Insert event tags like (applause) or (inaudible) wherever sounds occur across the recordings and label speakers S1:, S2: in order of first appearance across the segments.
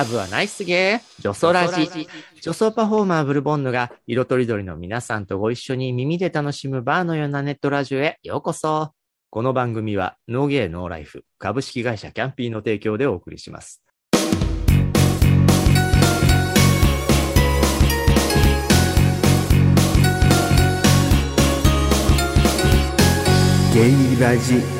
S1: ハブはナイスゲー、ジョソラジ。ジョソパフォーマーブルボンヌが色とりどりの皆さんとご一緒に耳で楽しむバーのようなネットラジオへようこそ。この番組はノーゲーノーライフ株式会社キャンピーの提供でお送りします。
S2: ゲイラジ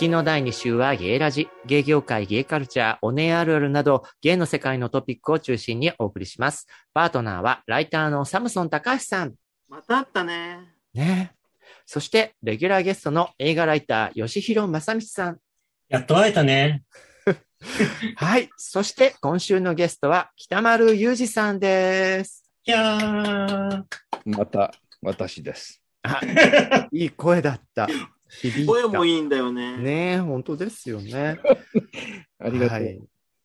S1: 月の第2週はゲイラジ、ゲイ業界、ゲイカルチャー、オネあるあるなど、ゲイの世界のトピックを中心にお送りします。パートナーはライターのサムソン高橋さん。
S3: またあったね。
S1: ねそして、レギュラーゲストの映画ライター、吉弘正道さん。
S4: やっと会えたね。(laughs)
S1: はい。そして、今週のゲストは、北丸裕二さんです。
S4: いやー。
S2: また私です。
S1: あ、いい声だった。
S3: 声もいいんだよね。
S1: ねえ、本当ですよね。(laughs)
S2: ありがとう。
S1: はい。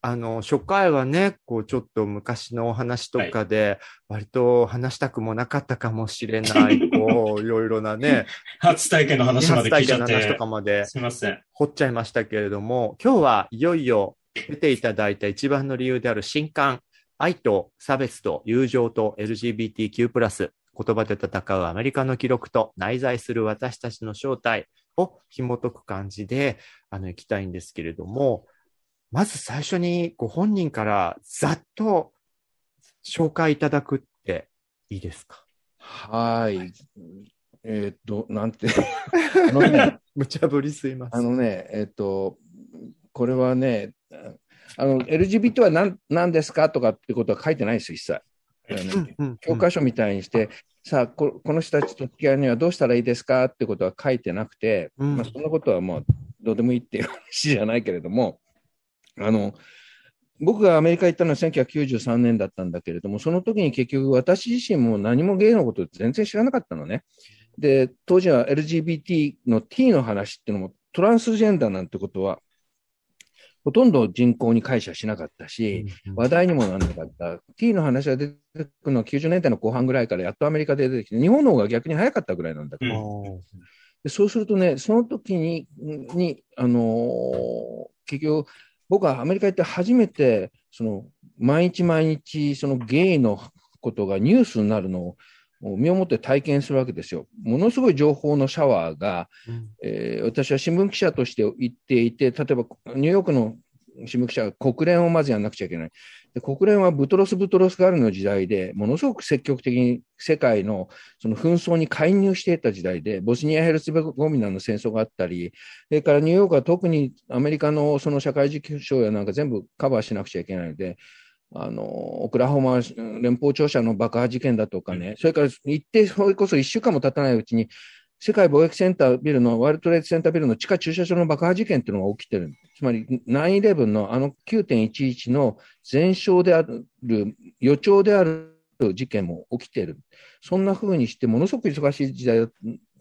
S1: あの、初回はね、こう、ちょっと昔のお話とかで、割と話したくもなかったかもしれない、(laughs) こう、いろいろなね、(laughs)
S4: 初体験の話まで聞いちゃって
S1: 初体験の話と。かまで、
S4: すいません。
S1: 掘っちゃいましたけれども、今日はいよいよ出ていただいた一番の理由である新刊、愛と差別と友情と LGBTQ+、言葉で戦うアメリカの記録と内在する私たちの正体を紐解く感じで、あの、行きたいんですけれども、まず最初にご本人からざっと紹介いただくっていいですか？
S2: はい。えーっと、なんて、(laughs) あのね、
S1: 無茶ぶりすいません。
S2: あのね、えーっと、これはね、あの、LGBT は何何ですか？とかってことは書いてないですよ、一切。教科書みたいにして、さあこ、この人たちと付き合うにはどうしたらいいですかってことは書いてなくて、
S1: うん。
S2: まあ、そんなことはもうどうでもいいっていう話じゃないけれども、あの、僕がアメリカ行ったのは1993年だったんだけれども、その時に結局私自身も何もゲイのこと全然知らなかったのね。で、当時は LGBT の T の話っていうのもトランスジェンダーなんてことはほとんど人口に解釈しなかったし、話題にもならなかった。T の話が出てくるのは90年代の後半ぐらいからやっとアメリカで出てきて、日本の方が逆に早かったぐらいなんだけど、
S4: うん。
S2: でそうするとね、その時に、にあのー結局、僕はアメリカ行って初めて、その毎日毎日、そのゲイのことがニュースになるのを身をもって体験するわけですよ。ものすごい情報のシャワーが、
S1: うん
S2: えー私は新聞記者として行っていて、例えばニューヨークの新聞記者は国連をまずやらなくちゃいけない。で国連はブトロス・ブトロスガールの時代で、ものすごく積極的に世界のその紛争に介入していた時代で、ボスニア・ヘルツゴミナの戦争があったり、それからニューヨークは特にアメリカのその社会実況やなんか全部カバーしなくちゃいけないので、あのオクラホマ連邦庁舎の爆破事件だとかね、それから行って、それこそ1週間も経たないうちに、世界貿易センタービルの、ワールドトレードセンタービルの地下駐車場の爆破事件っていうのが起きてる。つまり、9-11のあの9.11の前哨である、予兆である事件も起きてる。そんな風にして、ものすごく忙しい時代、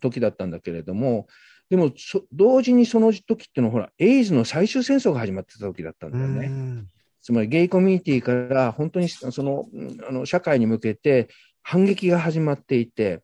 S2: 時だったんだけれども、でも、そ同時にその時っていうのは、ほら、エイズの最終戦争が始まってた時だったんだよね。つまりゲイコミュニティから本当にそのあの社会に向けて反撃が始まっていて、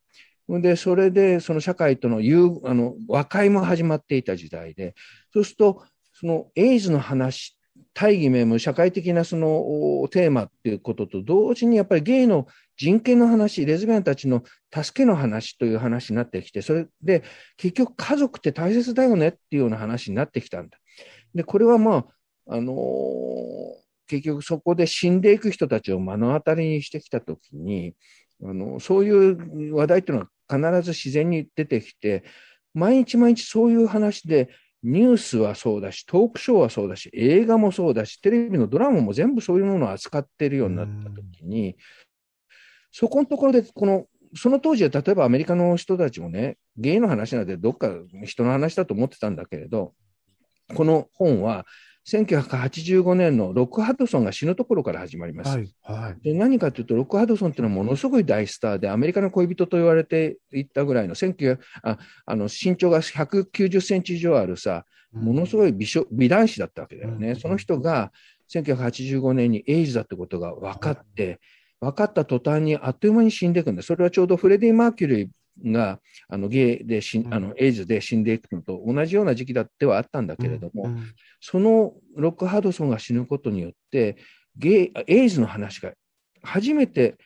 S2: で、それでその社会との融あの和解も始まっていた時代で、そうすると、そのエイズの話、大義名分、社会的なそのテーマっていうことと同時に、やっぱりゲイの人権の話、レズビアンたちの助けの話という話になってきて、それで結局家族って大切だよねっていうような話になってきたんだ。で、これはまあ、あのー結局そこで死んでいく人たちを目の当たりにしてきたときに、あの、そういう話題っていうのは必ず自然に出てきて、毎日毎日そういう話で、ニュースはそうだし、トークショーはそうだし、映画もそうだし、テレビのドラマも全部そういうものを扱っているようになったときに、そこのところで、この、その当時は例えばアメリカの人たちもね、ゲイの話なんてどっか人の話だと思ってたんだけれど、この本は1985年のロック・ハドソンが死ぬところから始まります。
S1: はい。はい。
S2: で何かというと、ロック・ハドソンっていうのはものすごい大スターで、アメリカの恋人と言われていったぐらいの、19ああの身長が190センチ以上あるさ、ものすごい美少美男子だったわけだよね。
S1: うん
S2: その人が1985年にエイズだってことが分かって、分かった途端にあっという間に死んでいくんだ。それはちょうどフレディ・マーキュリーがあのゲイで死ん
S1: うん。
S2: あのエイズで死んでいくのと同じような時期だってはあったんだけれども、
S1: うん
S2: そのロック・ハドソンが死ぬことによって、ゲイエイズの話が初めて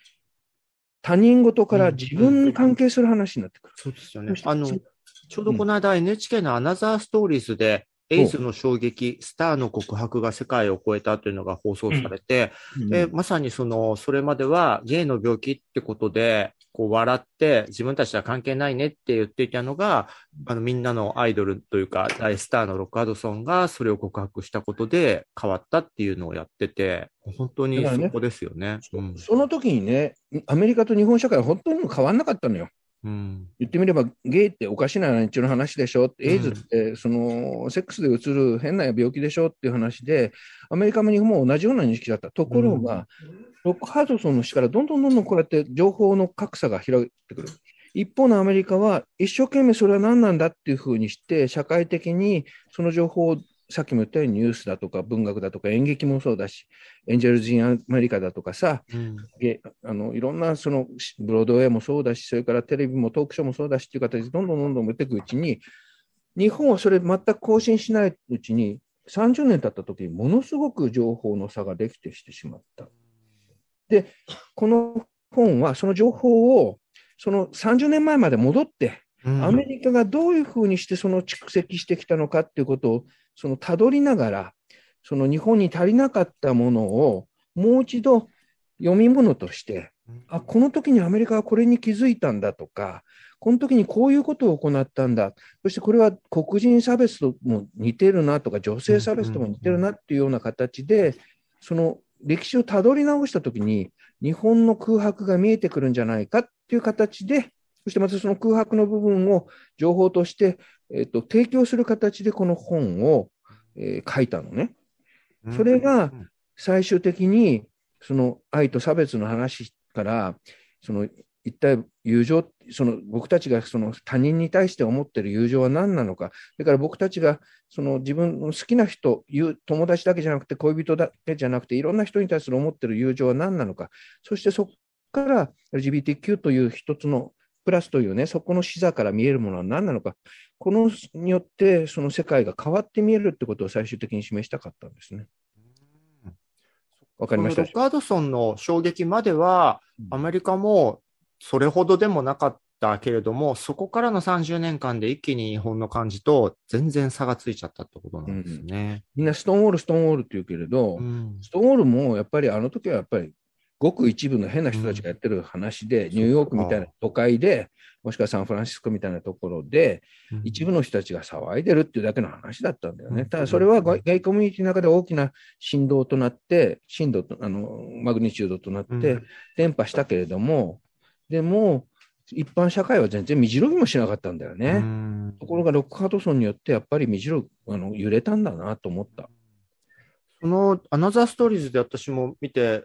S2: 他人事から自分に関係する話になってくる。
S1: そうですよね。あの、ちょうどこの間 NHK のアナザーストーリーズで、エイズの衝撃、スターの告白が世界を超えたというのが放送されて、で、まさにその、それまではゲイの病気ってことで、こう笑って自分たちは関係ないねって言っていたのが、あのみんなのアイドルというか大スターのロック・ハドソンがそれを告白したことで変わったっていうのをやってて、本当にそこですよね。うん
S2: その時にね、アメリカと日本社会は本当に変わんなかったのよ。
S1: うん。
S2: 言ってみれば、ゲイっておかしな連中の話でしょ、エイズ
S1: うん
S2: ってそのセックスでうつる変な病気でしょ？っていう話で、アメリカも日本も同じような認識だった。ところが、ロックハドソンの死からどんどんどんどんこうやって情報の格差が広がってくる。一方のアメリカは一生懸命それは何なんだっていうふうにして、社会的にその情報をさっきも言ったようにニュースだとか文学だとか演劇もそうだし、エンジェルズ・イン・アメリカだとかさ、
S1: うん
S2: げあのいろんなそのしブロードウェイもそうだし、それからテレビもトークショーもそうだしっていう形でどんどんどんどん持っていくうちに、日本はそれ全く更新しないうちに、30年経った時にものすごく情報の差ができてしてしまった。で、この本はその情報をその30年前まで戻って、
S1: うん
S2: アメリカがどういうふうにしてその蓄積してきたのかっていうことをその辿りながら、その日本に足りなかったものをもう一度読み物として、あ、この時にアメリカはこれに気づいたんだとか、この時にこういうことを行ったんだ、そしてこれは黒人差別とも似てるなとか、女性差別とも似てるなっていうような形で、その歴史をたどり直した時に、日本の空白が見えてくるんじゃないかっていう形で、そしてまたその空白の部分を情報として、えっと提供する形でこの本を、えー書いたのね。それが最終的にその愛と差別の話からその一体友情その僕たちがその他人に対して思ってる友情は何なのか。それから僕たちがその自分の好きな人友友達だけじゃなくて恋人だけじゃなくていろんな人に対する思ってる友情は何なのか。そしてそこから LGBTQ という一つのプラスというねそこの視座から見えるものは何なのか。このによってその世界が変わって見えるってことを最終的に示したかったんですね。わかりました。
S1: ロック・ハドソンの衝撃までは
S2: うん、
S1: アメリカもそれほどでもなかったけれども、そこからの30年間で一気に日本の感じと全然差がついちゃったってことなんですね。
S2: みんなストーンウォール、ストーンウォールって言うけれど、
S1: うん。
S2: ストーンウォールもやっぱりあの時はやっぱりごく一部の変な人たちがやってる話で、ニューヨークみたいな都会で、もしくはサンフランシスコみたいなところで、一部の人たちが騒いでるっていうだけの話だったんだよね。
S1: うん
S2: ただそれはゲイコミュニティの中で大きな振動となって、振動と、あの、マグニチュードとなって
S1: うん
S2: 伝播したけれども、でも、一般社会は全然身じろぎもしなかったんだよね。
S1: うん
S2: ところがロックハドソンによってやっぱり身じろあの揺れたんだなと思った。
S1: そのアナザーストーリーズで私も見て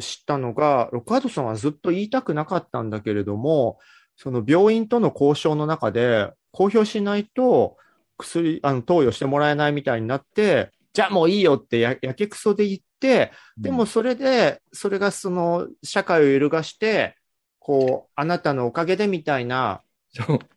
S1: 知ったのが、ロックハドソンはずっと言いたくなかったんだけれども、その病院との交渉の中で、公表しないと薬、あの、投与してもらえないみたいになって、じゃあもういいよってややけくそで言って、でもそれで、それがその社会を揺るがして、こう、あなたのおかげでみたいな、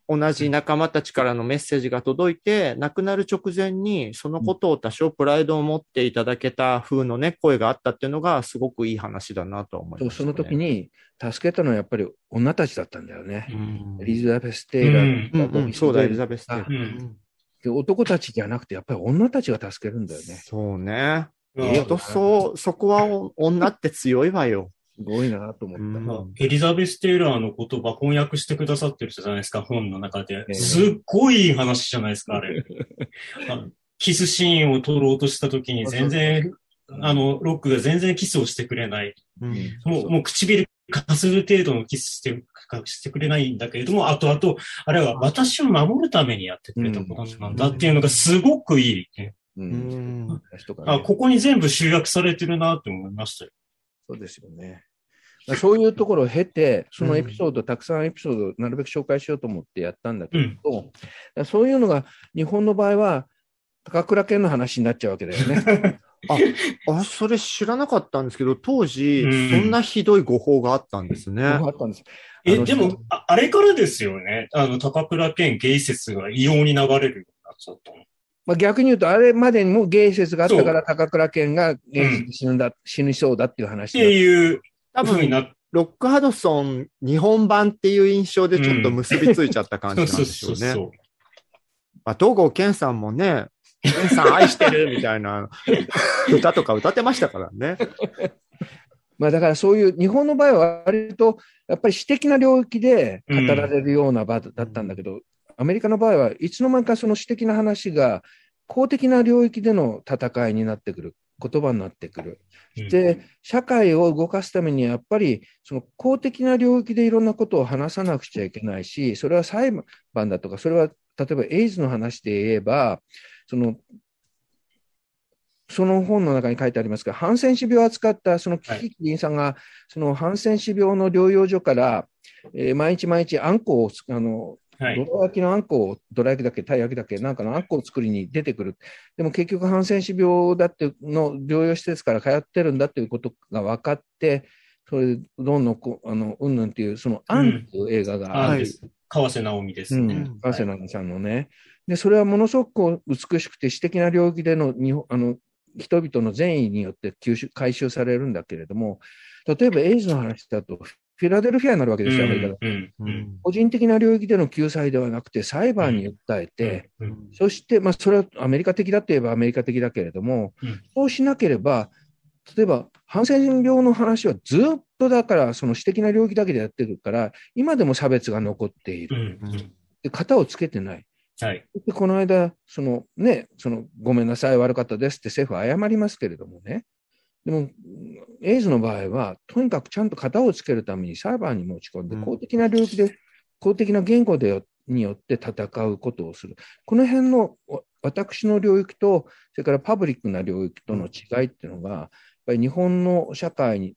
S1: 同じ仲間たちからのメッセージが届いて、亡くなる直前にそのことを多少プライドを持っていただけた風のね、声があったっていうのがすごくいい話だなとは思いました、ね。
S2: その時に助けたのはやっぱり女たちだったんだよね。
S1: うん、
S2: エリザベス・テイラー
S1: うんうん、そうだ、エリ
S2: ス
S1: ザベステイラー
S4: うん
S2: で男たちじゃなくて、やっぱり女たちが助けるんだよね。
S1: そうね。
S4: うん
S1: えっと、そう、そこはお女って強いわよ。
S2: すごいなと思った。
S1: うん
S4: まあエリザベス・テイラーの言葉翻訳してくださってる人じゃないですか、本の中で
S2: え。え
S4: すっごいいい話じゃないですか、あれ。(laughs) あのキスシーンを撮ろうとした時に全然、あの、ロックが全然キスをしてくれない。
S1: うん
S4: もう、もう唇かする程度のキスしてかしてくれないんだけれども、後々、あれは私を守るためにやってくれたことなんだっていうのがすごくいい。あ、ここに全部集約されてるなって思いましたよ。
S2: そうですよね。そういうところを経て、そのエピソード、たくさんエピソードをなるべく紹介しようと思ってやったんだけど、だからそういうのが日本の場合は、高倉健の話になっちゃうわけだよね。(laughs)
S1: あ、それ知らなかったんですけど、当時、
S4: うん
S1: そんなひどい誤報があったんですね。
S2: あったんです。
S4: え、でも、ああれからですよね。あの、高倉健ゲイ説が異様に流れるようになっちゃったの。
S2: まあ、逆に言うと、あれまでにもゲイ説があったから、高倉健がゲイ説で死ぬんだ、死にそうだっていう話
S4: って
S2: だ。
S4: いう
S1: 多分、ロックハドソン日本版っていう印象でちょっと結びついちゃった感じなんでしょうね。まあ、東郷健さんもね、健さん愛してるみたいな歌とか歌ってましたからね。(laughs)
S2: まあ、だからそういう、日本の場合は割と、やっぱり私的な領域で語られるような場だったんだけど、アメリカの場合はいつの間にかその私的な話が公的な領域での戦いになってくる、言葉になってくる。
S4: うん。
S2: で、社会を動かすためにやっぱりその公的な領域でいろんなことを話さなくちゃいけないし、それは裁判だとか、それは例えばエイズの話で言えば、そのその本の中に書いてありますが、ハンセン氏病を扱ったそのキキキリンさんが、そのハンセン氏病の療養所から、えー毎日毎日あんこをつあの
S4: はい。
S2: どら焼きのあんこを、どら焼きだっけ、たい焼きだっけ、なんかのあんこを作りに出てくる。でも結局、ハンセン氏病だっての療養施設から通ってるんだっていうことが分かって、それでどんどんこう、あの、うんぬんっていう、その、アンっていう映画がある
S4: あです。川瀬直美ですね。
S2: うん、川瀬直美さんのね。で、それはものすごく美しくて、詩的な領域での日本あの人々の善意によって吸収回収されるんだけれども、例えばエイズの話だと、フィラデルフィアになるわけですよ、アメリカで。
S4: うんうん
S1: う
S4: うんん
S2: 個人的な領域での救済ではなくて、裁判に訴えて、
S4: うん
S2: そして、まあ、それはアメリカ的だといえばアメリカ的だけれども、
S4: うん
S2: そうしなければ、例えば、ハンセン病の話はずっとだから、その私的な領域だけでやってるから、今でも差別が残ってい
S4: うん
S2: る。
S4: うん
S2: で型をつけてない。
S4: はい。
S2: で、この間、そのね、その、ごめんなさい、悪かったですって政府は謝りますけれどもね。でも、エイズの場合は、とにかくちゃんと型をつけるために裁判に持ち込んで、
S1: うん。
S2: 公的な領域で、公的な言語でよによって戦うことをする。この辺のわ私の領域と、それからパブリックな領域との違いっていうのが、やっぱり日本の社会に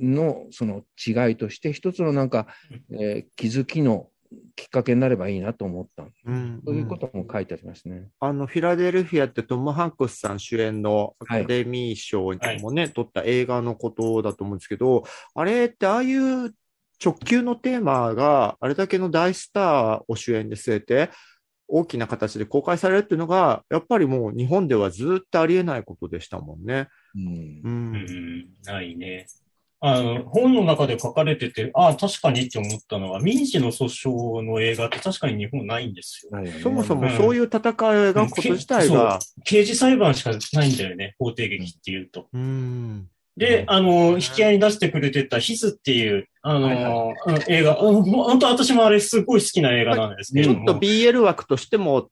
S2: のその違いとして、一つのなんか、えー気づきのきっかけになればいいなと思った。
S1: うん
S2: そういうことも書いてありますね。
S1: あの、フィラデルフィアってトム・ハンクスさん主演のア
S2: はい
S1: カデミー賞にもね、撮った映画のことだと思うんですけど、あれってああいう直球のテーマがあれだけの大スターを主演で据えて、大きな形で公開されるっていうのが、やっぱりもう日本ではずっとありえないことでしたもんね。
S2: うん
S1: う。
S4: うんん、ないね。あの、本の中で書かれてて、ああ、確かにって思ったのは、民事の訴訟の映画って確かに日本ないんですよ。
S1: そもそもそういう戦いがこと自体が、
S4: 刑事裁判しかないんだよね、法廷劇っていうと。
S1: うん。
S4: で、あの、引き合いに出してくれてたヒズっていう、あの、映画、うん本当私もあれすごい好きな映画なんですけれども。
S1: ちょっと BL 枠としても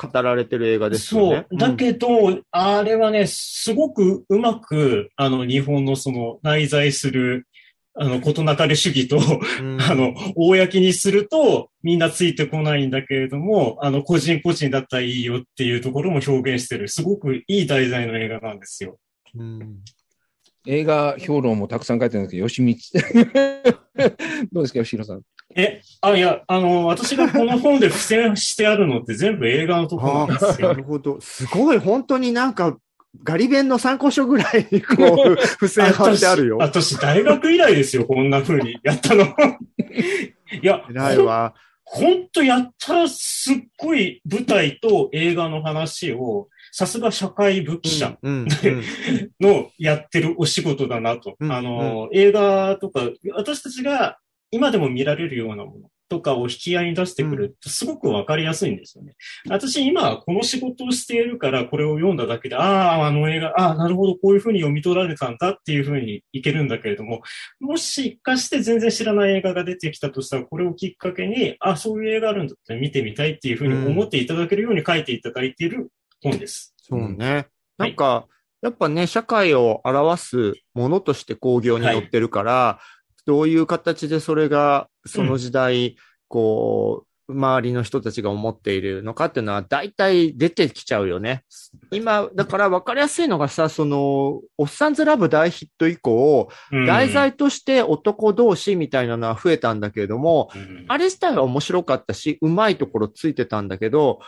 S1: 語られてる映画ですよね。
S4: そう。だけど、あれはね、すごくうまく、あの、日本のその内在する、あの、事なかれ主義と、
S1: うん
S4: あの、公にすると、みんなついてこないんだけれども、あの、個人個人だったらいいよっていうところも表現してる、すごくいい題材の映画なんですよ。
S1: うん
S2: 映画評論もたくさん書いてるんですけど、吉光。(laughs) どうですか、吉弘さん？
S4: え、あ、いや、あの、私がこの本で付箋してあるのって全部映画のところ
S1: あ
S4: なんです
S1: あ、な
S4: よ。
S1: るほど。すごい、本当になんか、ガリ弁の参考書ぐらいに、こう、(laughs) 付箋貼ってあるよ。
S4: 私、私大学以来ですよ、こんな風にやったの。(laughs) いや、
S1: 偉いわ。
S4: ほんとやったらすっごい舞台と映画の話を、さすが社会部記者
S1: うん、うん (laughs)
S4: のやってるお仕事だなと。
S1: うん
S4: あの、映画とか、私たちが今でも見られるようなものとかを引き合いに出してくるとすごくわかりやすいんですよね。私今この仕事をしているからこれを読んだだけで、ああ、あの映画、ああ、なるほど、こういうふうに読み取られたんだっていうふうにいけるんだけれども、もしかして全然知らない映画が出てきたとしたら、これをきっかけに、あそういう映画あるんだったら見てみたいっていうふうに思っていただけるように書いていただいている本です。
S1: そうね。なんか、やっぱね、社会を表すものとして工業に載ってるから、どういう形でそれが、その時代、こ周りの人たちが思っているのかっていうのは大体出てきちゃうよね。今、だから分かりやすいのがさ、その、おっさんずラブ大ヒット以降、
S4: うん。
S1: 題材として男同士みたいなのは増えたんだけれども、
S4: うん。
S1: あれ自体は面白かったし、うまいところついてたんだけど、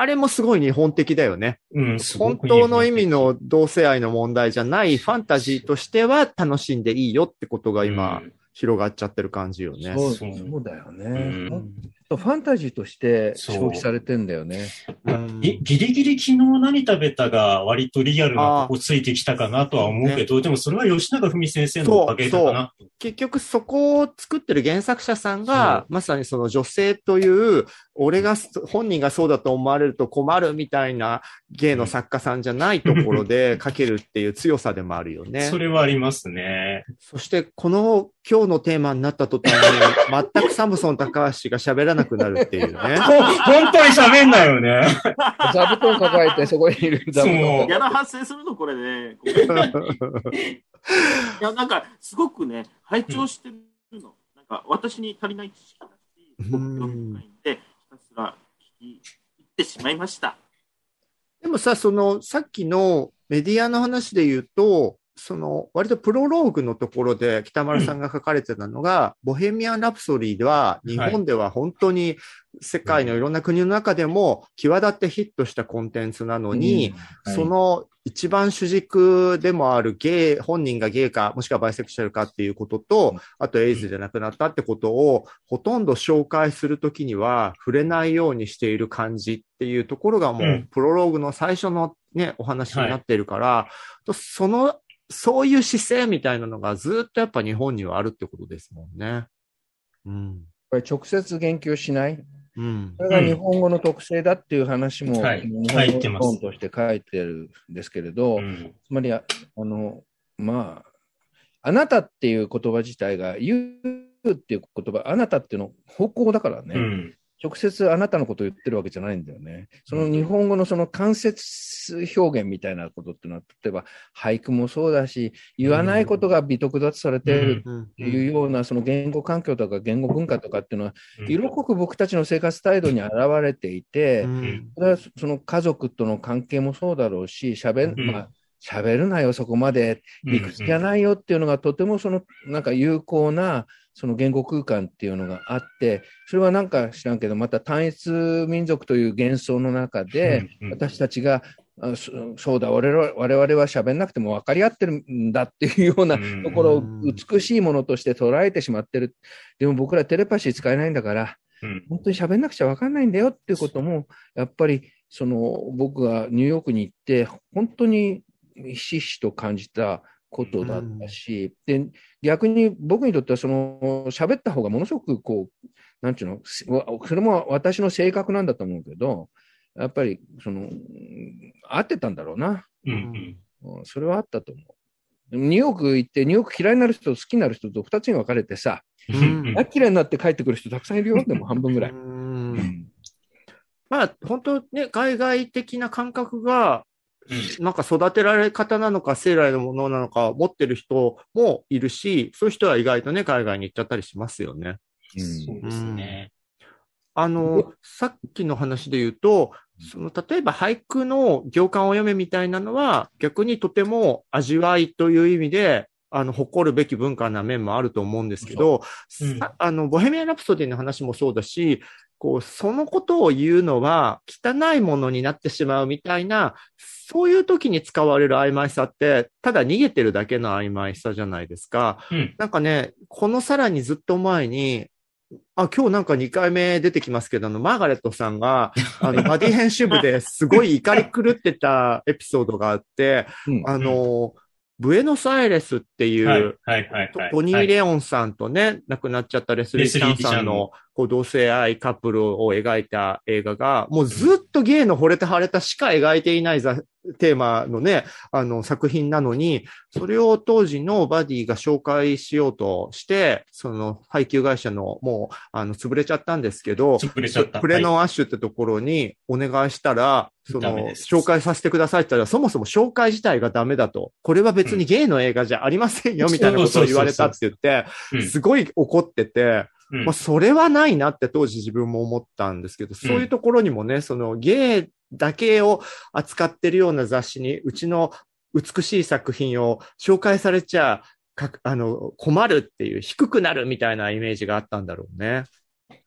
S1: あれもすごい日本的だよね。
S4: うん
S1: 本当の意味の同性愛の問題じゃないファンタジーとしては楽しんでいいよってことが今、
S4: うん
S1: 広がっちゃってる感じよね。
S2: そう
S4: そう
S2: そうだよね。とファンタジーとして消費されてんだよね。
S4: ギリギリ昨日何食べたが割とリアルなとこついてきたかなとは思うけど、でもそれは吉永文先生のおかげだかな。
S1: 結局そこを作ってる原作者さんが、まさにその女性という、俺が、本人がそうだと思われると困るみたいな芸の作家さんじゃないところで (laughs) 書けるっていう強さでもあるよね。
S4: それはありますね。
S1: そして、この今日のテーマになった途端に、全くサムソン高橋が喋らなくなるっていうね。(laughs)
S4: ほ本当に喋んないよね。(laughs)
S2: 座布団抱えてそこにいる座布団。
S3: ギャラ発生するのこれね。(laughs) いや、なんか、すごくね、拝聴してるの。なんか、私に足りない知識だし、興味深いんで、ひたすら聞き入ってしまいました。
S1: でもさ、その、さっきのメディアの話で言うと、その、割とプロローグのところで北丸さんが書かれてたのが、ボヘミアン・ラプソディでは、日本では本当に世界のいろんな国の中でも際立ってヒットしたコンテンツなのに、
S2: はい。
S1: その一番主軸でもあるゲイ、本人がゲイか、もしくはバイセクシャルかっていうことと、あとエイズで亡くなったってことを、ほとんど紹介するときには触れないようにしている感じっていうところがも
S4: う、
S1: うん。プロローグの最初のね、お話になっているから、とその、そういう姿勢みたいなのがずっとやっぱ日本にはあるってことですもんね。うん。
S2: これ直接言及しない？
S1: うん
S2: そ。れが日本語の特性だっていう話も、
S4: はい
S2: 日
S4: 書いてます
S2: 本語の本として書いてるんですけれど、
S4: うん
S2: つまりあ、あの、まあ、あなたっていう言葉自体が、言うっていう言葉、あなたっていうの方向だからね。
S4: うん
S2: 直接あなたのことを言ってるわけじゃないんだよね。その日本語のその間接表現みたいなことっていうのは、例えば俳句もそうだし、言わないことが美徳だとされている
S1: うん。
S2: っていうような、その言語環境とか言語文化とかっていうのは、
S4: うん。
S2: 色濃く僕たちの生活態度に現れていて、
S1: うん。
S2: それはその家族との関係もそうだろうし、喋まあ、喋るなよ、そこまで、理屈じゃないよっていうのが、とてもその、なんか有効な、その言語空間っていうのがあって、それはなんか知らんけど、また単一民族という幻想の中で、
S4: うんうん。
S2: 私たちが、あそそうだ、我々は我々は喋んなくても分かり合ってるんだっていうような
S4: うん。
S2: ところを
S1: うん
S2: 美しいものとして捉えてしまってる。でも僕らテレパシー使えないんだから、
S4: うん。
S2: 本当に喋んなくちゃ分かんないんだよっていうことも、やっぱりその僕がニューヨークに行って、本当にひしひしと感じたことだったし、で逆に僕にとってはその喋った方がものすごくこう、なんていうの、それも私の性格なんだと思うけど、やっぱりその、うん合ってたんだろうな。
S4: うんうん
S2: うんそれはあったと思う。ニューヨーク行って、ニューヨーク嫌いになる人と好きになる人と2つに分かれてさ、嫌いになって帰ってくる人たくさんいるよ、でも (laughs) 半分ぐらい。
S1: うんまあ、本当ね、海外的な感覚が、なんか育てられ方なのか、生来のものなのか、持ってる人もいるし、そういう人は意外とね、海外に行っちゃったりしますよね。
S2: うん。
S4: そうですね。
S1: あの、さっきの話で言うと、その、例えば俳句の行間を読めみたいなのは、逆にとても味わいという意味で、あの、誇るべき文化な面もあると思うんですけど、
S4: そうう。ん
S1: さあの、ボヘミアン・ラプソディの話もそうだし、こう、そのことを言うのは汚いものになってしまうみたいな、そういう時に使われる曖昧さって、ただ逃げてるだけの曖昧さじゃないですか。
S4: うん
S1: なんかね、このさらにずっと前に、あ、今日なんか2回目出てきますけど、あの、マーガレットさんが、(laughs) あの、バディ編集部ですごい怒り狂ってたエピソードがあって、
S2: うん
S1: あの、ブエノスアイレスっていう。トトニー・レオンさんとね、亡くなっちゃったレスリー・チャンさんのこう同性愛カップルを描いた映画が、もうずっとゲイの惚れて腫れたしか描いていないざテーマのね、あの作品なのに、それを当時のバディが紹介しようとして、その配給会社のもう、あの、潰れちゃったんですけど、
S4: 潰れちゃった。
S1: プレノンアッシュってところにお願いしたら、その
S4: ダメで、す。
S1: 紹介させてくださいって言ったら、そもそも紹介自体がダメだと。これは別にゲイの映画じゃありませんよ、みたいなことを言われたって言って、
S4: うん。
S1: すごい怒ってて、
S4: うん
S1: まあ、それはないなって当時自分も思ったんですけど、そういうところにもね、そのゲイだけを扱ってるような雑誌に、うちの美しい作品を紹介されちゃ、かあの、困るっていう、低くなるみたいなイメージがあったんだろうね。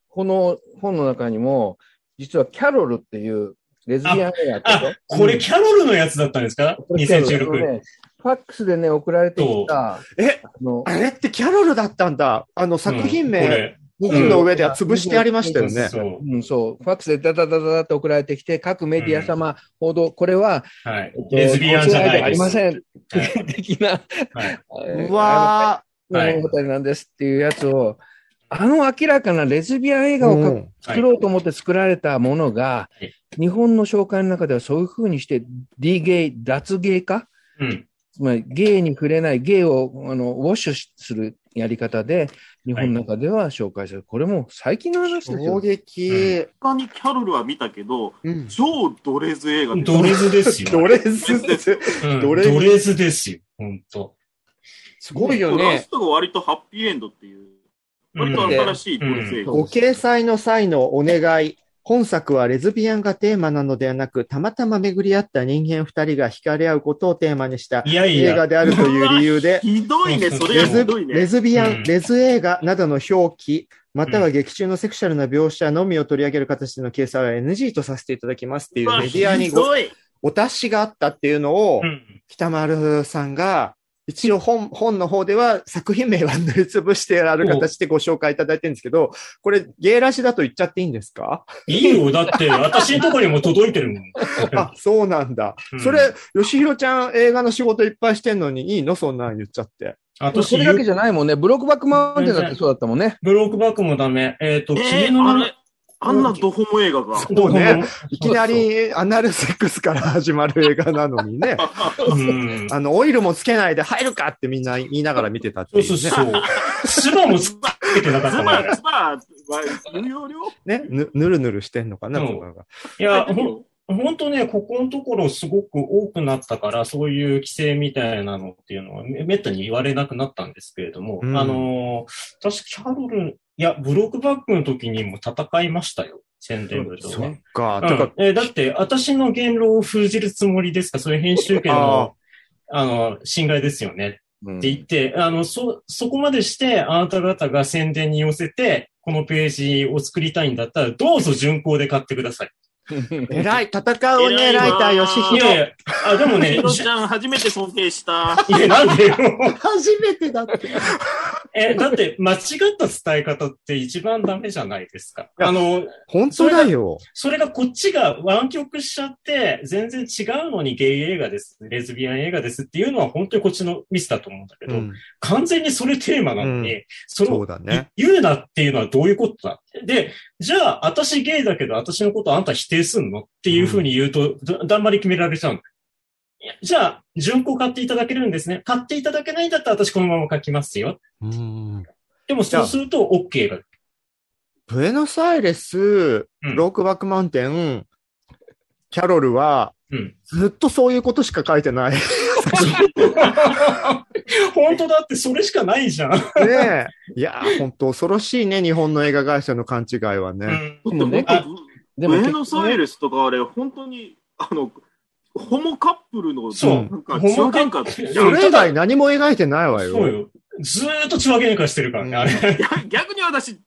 S2: この本の中にも、実はキャロルっていうレズビアン映画って
S4: あ、これキャロルのやつだったんですか？
S2: これキャロル
S4: ?2016。
S2: ねファックスでね、送られてきた、
S1: え、
S2: あの、
S1: あれってキャロルだったんだ。あの、作品名、
S4: うん
S1: 本の上では潰してありましたよね。
S4: そう。
S2: うん、そう、ファックスでダダダダダって送られてきて、各メディア様、報道、これは、
S4: はい
S2: えっ。と
S4: レズビアンじゃないで
S2: ありません。
S4: はい
S2: 的な、(laughs)
S4: はい。
S2: えー
S1: うわ
S4: はい
S2: 物語なんですっていうやつを、あの明らかなレズビアン映
S1: ー
S2: 画をか
S1: うん
S2: 作ろうと思って作られたものが、
S4: はい
S2: 日本の紹介の中ではそういうふうにして、D ゲイ、脱ゲイ化
S4: うん。
S2: つまりゲイに触れない、ゲイをあのウォッシュするやり方で、日本の中では紹介される。これも最近の話です
S1: 衝
S2: よ。
S1: 撃。
S3: 他にキャロルは見たけど、
S1: うん
S3: 超ドレズ映画です
S4: ドレズですよ。
S1: ドレスって、
S4: うん
S1: ドレズ
S4: ですよ。本当。
S1: すごいよ
S3: ラ
S1: ね
S3: ス。トが割とハッピーエンドっていう、割と新しい。
S1: ご掲載の際のお願い。本作はレズビアンがテーマなのではなく、たまたま巡り合った人間二人が惹かれ合うことをテーマにした。映画であるという理由で、(laughs)
S3: ひどいね、それ
S1: レズ
S3: がひどいね。
S1: レズビアン、
S4: うん
S1: レズ映画などの表記、または劇中のセクシャルな描写のみを取り上げる形での掲載は NG とさせていただきますっていうメディアにごお達しがあったっていうのを
S4: う、ん。
S1: 北丸さんが、一応本、本の方では作品名は塗りつぶしてある形でご紹介いただいてるんですけど、これ、ゲイラシだと言っちゃっていいんですか？
S4: いいよ。だって、私のところにも届いてるもん。(laughs)
S1: あ、そうなんだ。
S4: うん
S1: それ、吉弘ちゃん映画の仕事いっぱいしてんのにいいの？そんなん言っちゃって。
S4: 私
S2: それだけじゃないもんね。ブロックバックマウンテンだってそうだったもんね。
S4: ブロークバックもダメ。えっ、と、
S3: え
S4: 君の名
S3: ーあんなドホモ映画が。
S1: そうね。いきなりアナルセックスから始まる映画なのにね。
S4: うん。
S1: あの、オイルもつけないで入るかってみんな言いながら見てたって
S4: そ
S1: いううね。
S4: そうそう。スバもつけてなかったもん
S3: ズバ、
S4: ね。
S1: ぬぬるぬるしてんのかな、
S4: うん
S1: とかが。
S4: いや、ほん、本当ね、ここのところすごく多くなったから、そういう規制みたいなのっていうのはめめったに言われなくなったんですけれども、
S1: うん
S4: あのー、確かキャロル、いや、ブロックバックの時にも戦いましたよ。宣伝部と
S1: そっ
S4: ね。
S1: か。
S4: うんえーだって、私の言論を封じるつもりですか？そういう編集権の、あの、侵害ですよね。
S2: うん
S4: って言って、あの、そ、そこまでして、あなた方が宣伝に寄せて、このページを作りたいんだったら、どうぞ順行で買ってください。(laughs)
S1: 偉い、戦うね、ライター、吉
S4: い
S1: 弘。
S4: やいや、あ、でもね、
S3: ヒロちゃん初めて尊敬した。
S4: いや、なんでよ。(laughs)
S1: 初めてだって。
S4: え、だって、間違った伝え方って一番ダメじゃないですか。
S1: や
S4: あの、
S1: 本当だよ。
S4: それがこっちが湾曲しちゃって、全然違うのにゲイ映画です、レズビアン映画ですっていうのは本当にこっちのミスだと思うんだけど、
S1: うん
S4: 完全にそれテーマなのに、
S1: う
S4: それを
S1: そうだね。
S4: 言うなっていうのはどういうことだ？で、じゃあ、私ゲイだけど、私のことあんた否定すんの？っていうふうに言うと、だだんまり決められちゃうんだじゃあ、順行買っていただけるんですね。買っていただけないんだったら私このまま書きますよ。
S1: うん
S4: でもそうすると OK が。
S1: ブエノスアイレス、
S4: うん
S1: ロークバックマウンテン、キャロルは、
S4: うん。
S1: ずっとそういうことしか書いてない。ね (laughs)
S4: 本当だってそれしかないじゃん。
S1: え。いやー、本当恐ろしいね、日本の映画会社の勘違いはね。
S4: うん
S3: だって
S2: もねでも
S3: ブエノスアイレスとかあれ、本当に、あの、ホモカップルの、
S4: そう
S3: なんか、血話喧嘩
S1: それ以外何も描いてないわよ。
S4: そうよ。ずーっと血話喧嘩してるからね、あれ。
S3: 逆に私、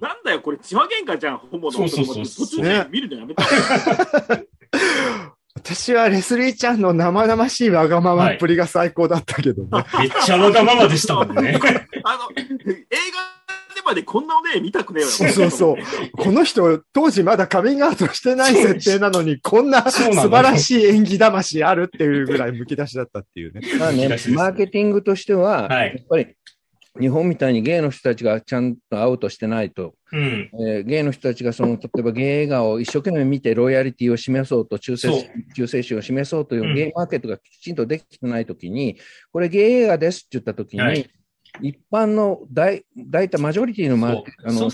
S3: なんだよ、これ、血話喧嘩じゃん、ホモの。
S4: そうそうそう
S3: 途中で見るのやめた。(laughs)
S1: 私はレスリーちゃんの生々しいわがままっぷりが最高だったけどね。
S4: めっちゃわがままでしたもんね。(laughs)
S3: あの、映画でまでこんなおね見たくねえよ。
S1: そうそうそう。この人、当時まだカミングアウトしてない設定なのに、こんな素晴らしい演技魂あるっていうぐらい剥き出しだったっていうね。
S2: まあね、マーケティングとしては、
S4: はい
S2: やっぱり日本みたいにゲイの人たちがちゃんとアウトしてないと、
S4: うん。
S2: えーゲイの人たちがその、例えばゲイ映画を一生懸命見てロイヤリティを示そうと、忠誠忠誠心を示そうという
S4: うん
S2: ゲイマーケットがきちんとできてないときに、これゲイ映画ですって言ったときに、
S4: はい
S2: 一般の大、大体マジョリティのマーケあの。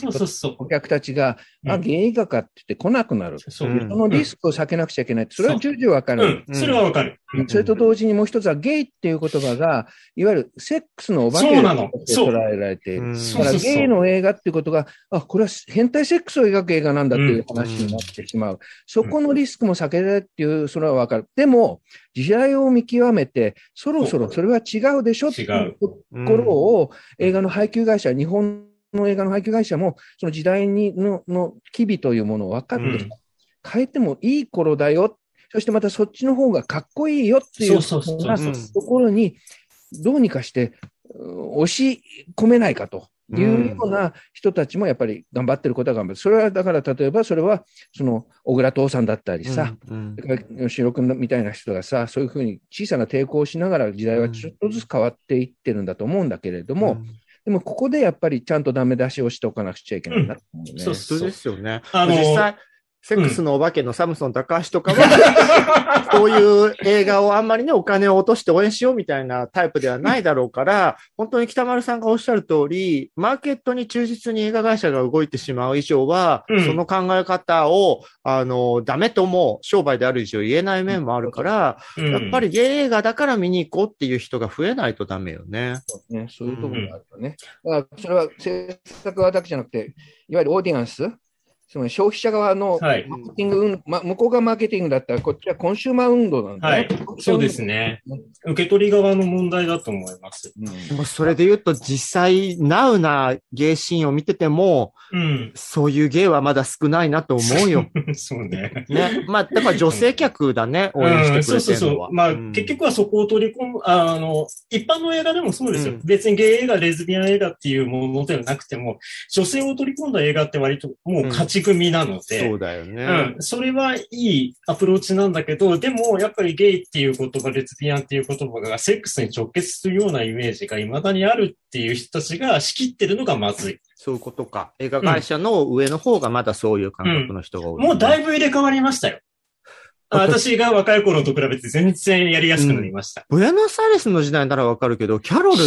S2: お客たちが、あ、
S4: うん
S2: ゲイ映画かって言って来なくなる。
S4: そ
S2: のリスクを避けなくちゃいけない。それは重々わかる。
S4: うん。それはわかる。
S2: それと同時にもう一つはゲイっていう言葉が、いわゆるセックスのお化け
S4: そうなの
S2: と捉えられている。
S1: うん
S2: だからゲイの映画っていうことが、あ、これは変態セックスを描く映画なんだっていう話になってしまう。そこのリスクも避けられるっていう、それはわかる。でも、時代を見極めて、そろそろそれは違うでしょっていうところを、映画の配給会社、日本の映画の配給会社も、その時代にのの機微というものを分かって、
S4: うん
S2: 変えてもいい頃だよ。そしてまたそっちの方がかっこいいよっていう
S4: そうそうそう
S2: ような
S4: そう
S2: ところに、どうにかして、うん押し込めないかというような人たちもやっぱり頑張ってることは頑張る。それはだから例えばそれは、その小倉父さんだったりさ、
S1: うん
S2: それから吉野君みたいな人がさ、そういうふうに小さな抵抗をしながら時代はちょっとずつ変わっていってるんだと思うんだけれども、でもここでやっぱりちゃんとダメ出しをしておかなくちゃいけないなと思うね。
S4: そう
S1: 普通ですよね。
S4: あの
S1: 実際、セックスのお化けのサムソン高橋とかは、(laughs) そういう映画をあんまりね、お金を落として応援しようみたいなタイプではないだろうから、本当に北丸さんがおっしゃる通り、マーケットに忠実に映画会社が動いてしまう以上は、
S4: うん。
S1: その考え方を、あの、ダメとも商売である以上言えない面もあるから、
S4: うん。
S1: やっぱりゲイ映画だから見に行こうっていう人が増えないとダメよね。
S2: ね、そういうところがあるよね。だからそれは制作側だけじゃなくて、いわゆるオーディエンス、つまり消費者側の
S4: はい
S2: マーケティング運、ま、向こうがマーケティングだったら、こっちはコンシューマー運動なんだ
S4: は
S2: ね
S4: い。そうですね。受け取り側の問題だと思います。
S2: うん
S1: でもそれで言うと実際、ナウなゲイシーンを見てても、
S4: うん。
S1: そういうゲイはまだ少ないなと思うよ。(laughs)
S4: そうね。
S1: ね。まあ、だから女性客だね、応援してくれてるのは。
S4: うんそうそうそう。まあ、
S1: うん
S4: 結局はそこを取り込む、あの、一般の映画でもそうですよ。
S1: うん
S4: 別にゲイ映画、レズビアン映画っていうものではなくても、女性を取り込んだ映画って割ともう勝ち組なので、
S1: そうだよね。
S4: うん、それはいいアプローチなんだけど、でもやっぱりゲイっていう言葉、レズビアンっていう言葉がセックスに直結するようなイメージが未だにあるっていう人たちが仕切ってるのがまずい。
S1: そういうことか。映画会社の上の方がまだそういう感覚の人が多い、
S4: もうだいぶ入れ替わりましたよ。あ私が若い頃と比べて全然やりやすくなりました。
S1: ブエノスアイレスの時代ならわかるけど、キャロルって。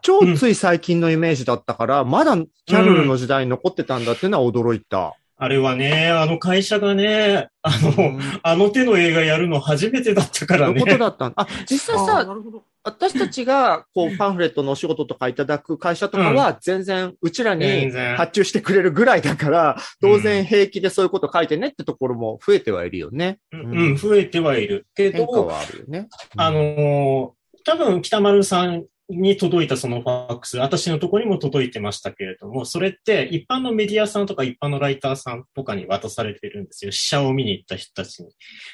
S1: 超
S4: うん
S1: つい最近のイメージだったから、まだキャロルの時代に残ってたんだっていうのは驚いた。
S4: あれはね、あの会社がね、あの、あの手の映画やるの初めてだったから
S1: そういうこと
S4: ね。
S1: だったんあ、実際さ、
S3: なるほど。
S1: 私たちが、こう、パンフレットのお仕事とかいただく会社とかは、全然、うちらに発注してくれるぐらいだから、当然平気でそういうこと書いてねってところも増えてはいるよね。
S4: うん、うん増えてはいる。けど、
S1: 変化はあるよね。
S4: あのー多分北丸さんに届いたそのファックス、私のところにも届いてましたけれども、それって一般のメディアさんとか一般のライターさんとかに渡されてるんですよ。試写を見に行った人たちに。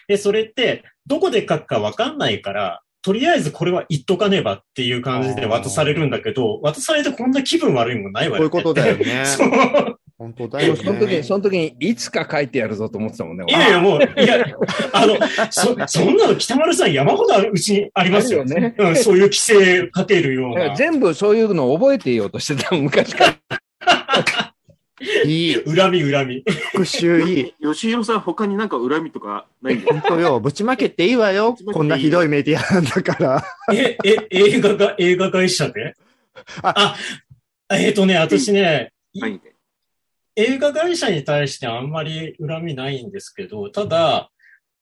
S4: で、それってどこで書くかわかんないから、とりあえずこれは言っとかねばっていう感じで渡されるんだけど、渡されてこんな気分悪いもんないわよ、
S1: こういうことだよね。(laughs)
S4: そう。
S1: 本当だよ
S2: その時に、
S1: ね。
S2: その時に、いつか書いてやるぞと思ってたもんね。
S4: いやいや、もう、いや、あの、そ、そんなの北丸さん山ほどあるうちにありますよ。
S2: よね
S4: うん、そういう規制かけるような。
S2: 全部そういうのを覚えていようとしてた、昔から。(laughs)
S1: いい。
S4: 恨み恨み。
S1: 復讐いい。
S3: 吉弘さん、他になんか恨みとかないん
S1: 本当よ。ぶちまけていいわよ。こんなひどいメディアなんだから。
S4: え、え、映画が、映画会社で？あ、えっ、とね、私ね、
S3: ない。
S4: 映画会社に対してあんまり恨みないんですけど、ただ、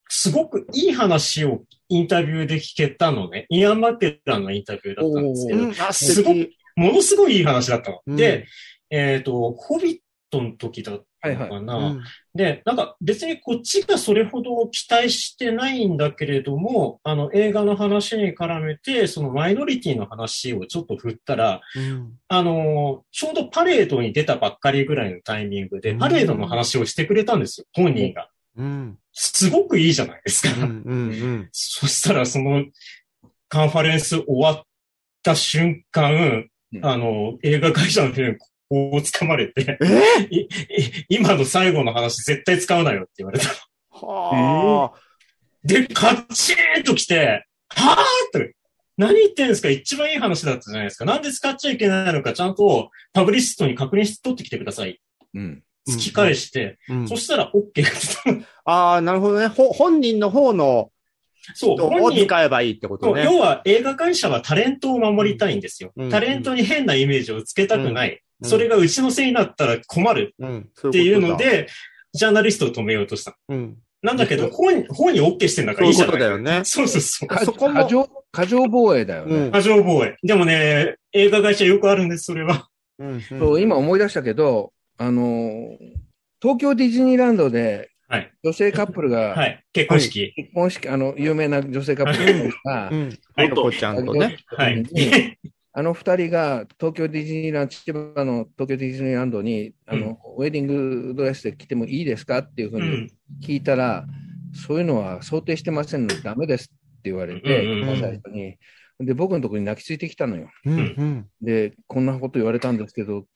S4: すごくいい話をインタビューで聞けたのね。イアン・マケランのインタビューだったんですけど、すごく。ものすごいいい話だったの。
S1: うん
S4: で、えっ、と、ホビットの時だったのかな。
S1: うん
S4: で、なんか別にこっちがそれほど期待してないんだけれども、あの映画の話に絡めて、そのマイノリティの話をちょっと振ったら、
S1: うん
S4: あの、ちょうどパレードに出たばっかりぐらいのタイミングで、
S1: うん
S4: パレードの話をしてくれたんですよ、本人が。
S1: うん。
S4: すごくいいじゃないですか。
S1: うん。うん。
S4: そしたらそのカンファレンス終わった瞬間、
S2: うん
S4: あの、映画会社の人にこう掴まれて、今の最後の話絶対使うなよって言われた。
S1: はあ。
S4: で、カッチーンと来て、はぁって、何言ってんですか？一番いい話だったじゃないですか。なんで使っちゃいけないのか、ちゃんとパブリシストに確認して取ってきてください。
S2: うん。
S4: 突き返して、
S1: うん
S4: そしたら OK が出た。
S1: ああ、なるほどね。ほ本人の方の
S4: そう、
S1: 人を
S4: 本人、
S1: 使えばいいってことね。
S4: 要は映画会社はタレントを守りたいんですよ。
S1: うん
S4: タレントに変なイメージをつけたくない。
S1: うん
S4: それがうちのせいになったら困る
S1: うん。っ
S4: っていうの、で、ジャーナリストを止めようとした。
S1: うん。
S4: なんだけど、本、本に OK してんだからいいじゃない
S1: ことだよね。
S4: そうそうそう。
S2: か
S1: そこも
S2: 過剰、過剰防衛だよね。
S1: うん。
S4: 過剰防衛。でもね、映画会社よくあるんです、それは。
S1: うん
S2: そう、今思い出したけど、あのー、東京ディズニーランドで
S4: はい。
S2: 女性カップルが、
S4: はい。結婚式。
S2: 結婚式、あの、有名な女性カップルが
S1: う、ん。
S4: はい
S1: ロコちゃんとね。
S4: はい。
S2: あの二人が東京ディズニーランド、千葉の東京ディズニーランドに、あの、ウェディングドレスで来てもいいですか？っていうふ
S4: う
S2: うに
S4: ん。
S2: 聞いたら、そういうのは想定してませんのでダメですって言われて、
S4: うん
S1: うんうん
S2: 最初に。で、僕のところに泣きついてきたのよ。
S1: うんうん。
S2: で、こんなこと言われたんですけど、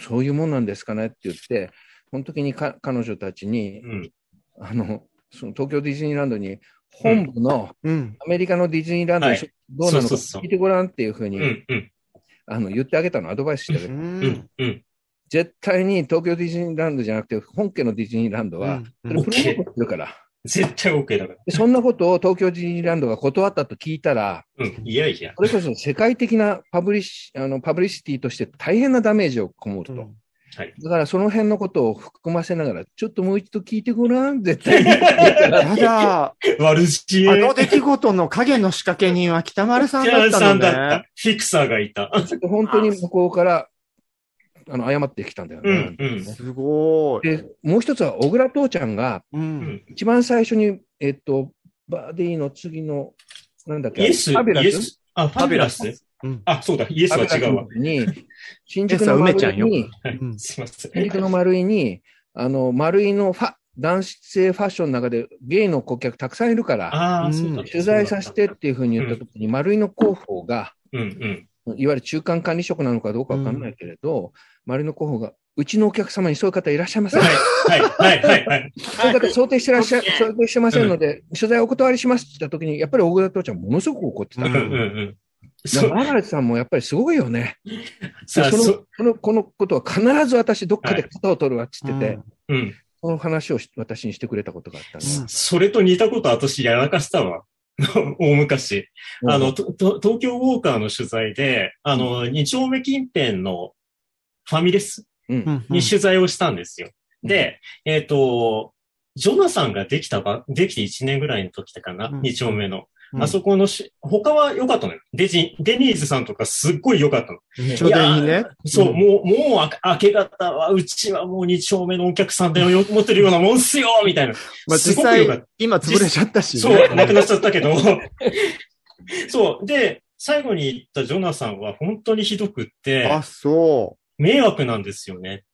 S2: そういうもんなんですかねって言って、その時にか彼女たちに、
S4: うん。
S2: あの、その東京ディズニーランドに本部の
S1: うん。
S2: アメリカのディズニーランド
S4: はい
S2: でどうなのか聞いてごらんっていうふうに、
S4: うん。うん。
S2: あの言ってあげたの、アドバイスしてあげた。
S1: う。
S4: うんん。うん。
S2: 絶対に東京ディズニーランドじゃなくて、本家のディズニーランドは、
S1: うん
S2: それプロモートするから。
S4: 絶対 OK だから。
S2: でそんなことを東京ディズニーランドが断ったと聞いたら、
S4: うん。いやいや。
S2: それこそ世界的なパブリシあのパブリシティとして大変なダメージを被ると。
S4: はい。
S2: だからその辺のことを含ませながら、ちょっともう一度聞いてごらん、絶対に。(laughs)
S1: ただ、
S4: 悪知恵。
S1: あの出来事の影の仕掛け人は北丸さんだったの
S4: さんだった
S1: ね。。
S4: フィクサーがいた。
S2: 本当に向こうからあの謝ってきたんだよね。
S4: うん。うん。
S1: すごい。
S2: で、もう一つは、小倉父ちゃんが、
S1: う。
S4: うんん。
S2: 一番最初に、えっと、バーディーの次の、なんだっけ、
S4: イエス、
S2: ファビュラス？
S4: イエス。あ、ファビュラス
S1: うん。
S4: あ、そうだ、イエスは違うわ。
S2: に、(laughs) 新宿
S1: イエスは
S2: の
S1: 梅ちゃんよ
S2: 丸井に、
S1: うん
S4: すいません。
S2: 新宿の丸井に、あの、丸井のファ、男性ファッションの中でゲイの顧客たくさんいるから、
S4: ああ、
S1: うん
S4: そうだ。
S2: 取材させてっていうふうに言ったときに、丸井の広報が、
S4: うんうん。
S2: いわゆる中間管理職なのかどうかわかんないけれど、丸井の広報が、うちのお客様にそういう方いらっしゃいません。
S4: はい、はい、はい、はい。
S2: そういう方想定してらっしゃ、想定してませんので、取材お断りしますって言ったときに、やっぱり大倉父ちゃんものすごく怒ってた。
S4: うんうん
S2: マーガレットさんもやっぱりすごいよね。その
S4: そ、
S2: このこのことは必ず私どっかで型を取るわって言ってて、
S4: うん。
S2: その話をし私にしてくれたことがあったんです。
S4: それと似たこと私やらかしたわ。(laughs) 大昔。あの、東京ウォーカーの取材で、あの、二丁目近辺のファミレスに取材をしたんですよ。
S2: うん
S4: で、えっ、と、ジョナサンができたば、できて1年ぐらいの時だかな、
S1: うん
S4: 二丁目の。
S1: うん
S4: あそこのし、他は良かったのよ。デジ、デニーズさんとかすっごい良かったの。
S1: ちょうどいいね。
S4: そう、
S1: うん
S4: もう、もうあ、明け方は、うちはもう二丁目のお客さんでよ持ってるようなもんっすよみたいな。
S1: まあ
S4: す
S1: 実際
S4: ごく良かった。、
S1: 今潰れちゃったしね。
S4: そう、なくなっちゃったけど。(laughs) そう。で、最後に言ったジョナサンは本当にひどくって、
S1: あ、そ
S4: 迷惑なんですよね。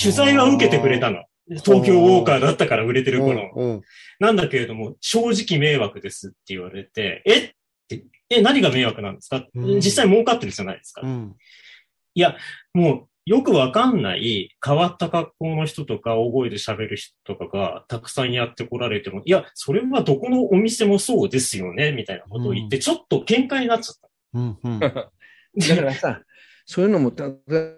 S4: 取材は受けてくれたの。東京ウォーカーだったから売れて
S1: う。
S4: る頃。
S1: うんうん
S4: なんだけれども、正直迷惑ですって言われて、え？って、え、何が迷惑なんですか、
S1: うん
S4: 実際儲かってるじゃないですか。
S1: うん
S4: もう、よくわかんない変わった格好の人とか大声で喋る人とかがたくさんやってこられても、いや、それはどこのお店もそうですよね、みたいなことを言って、
S1: う
S4: ちょっと喧嘩になっちゃった。
S1: うんうん (laughs)
S2: だからさ、そういうのも、例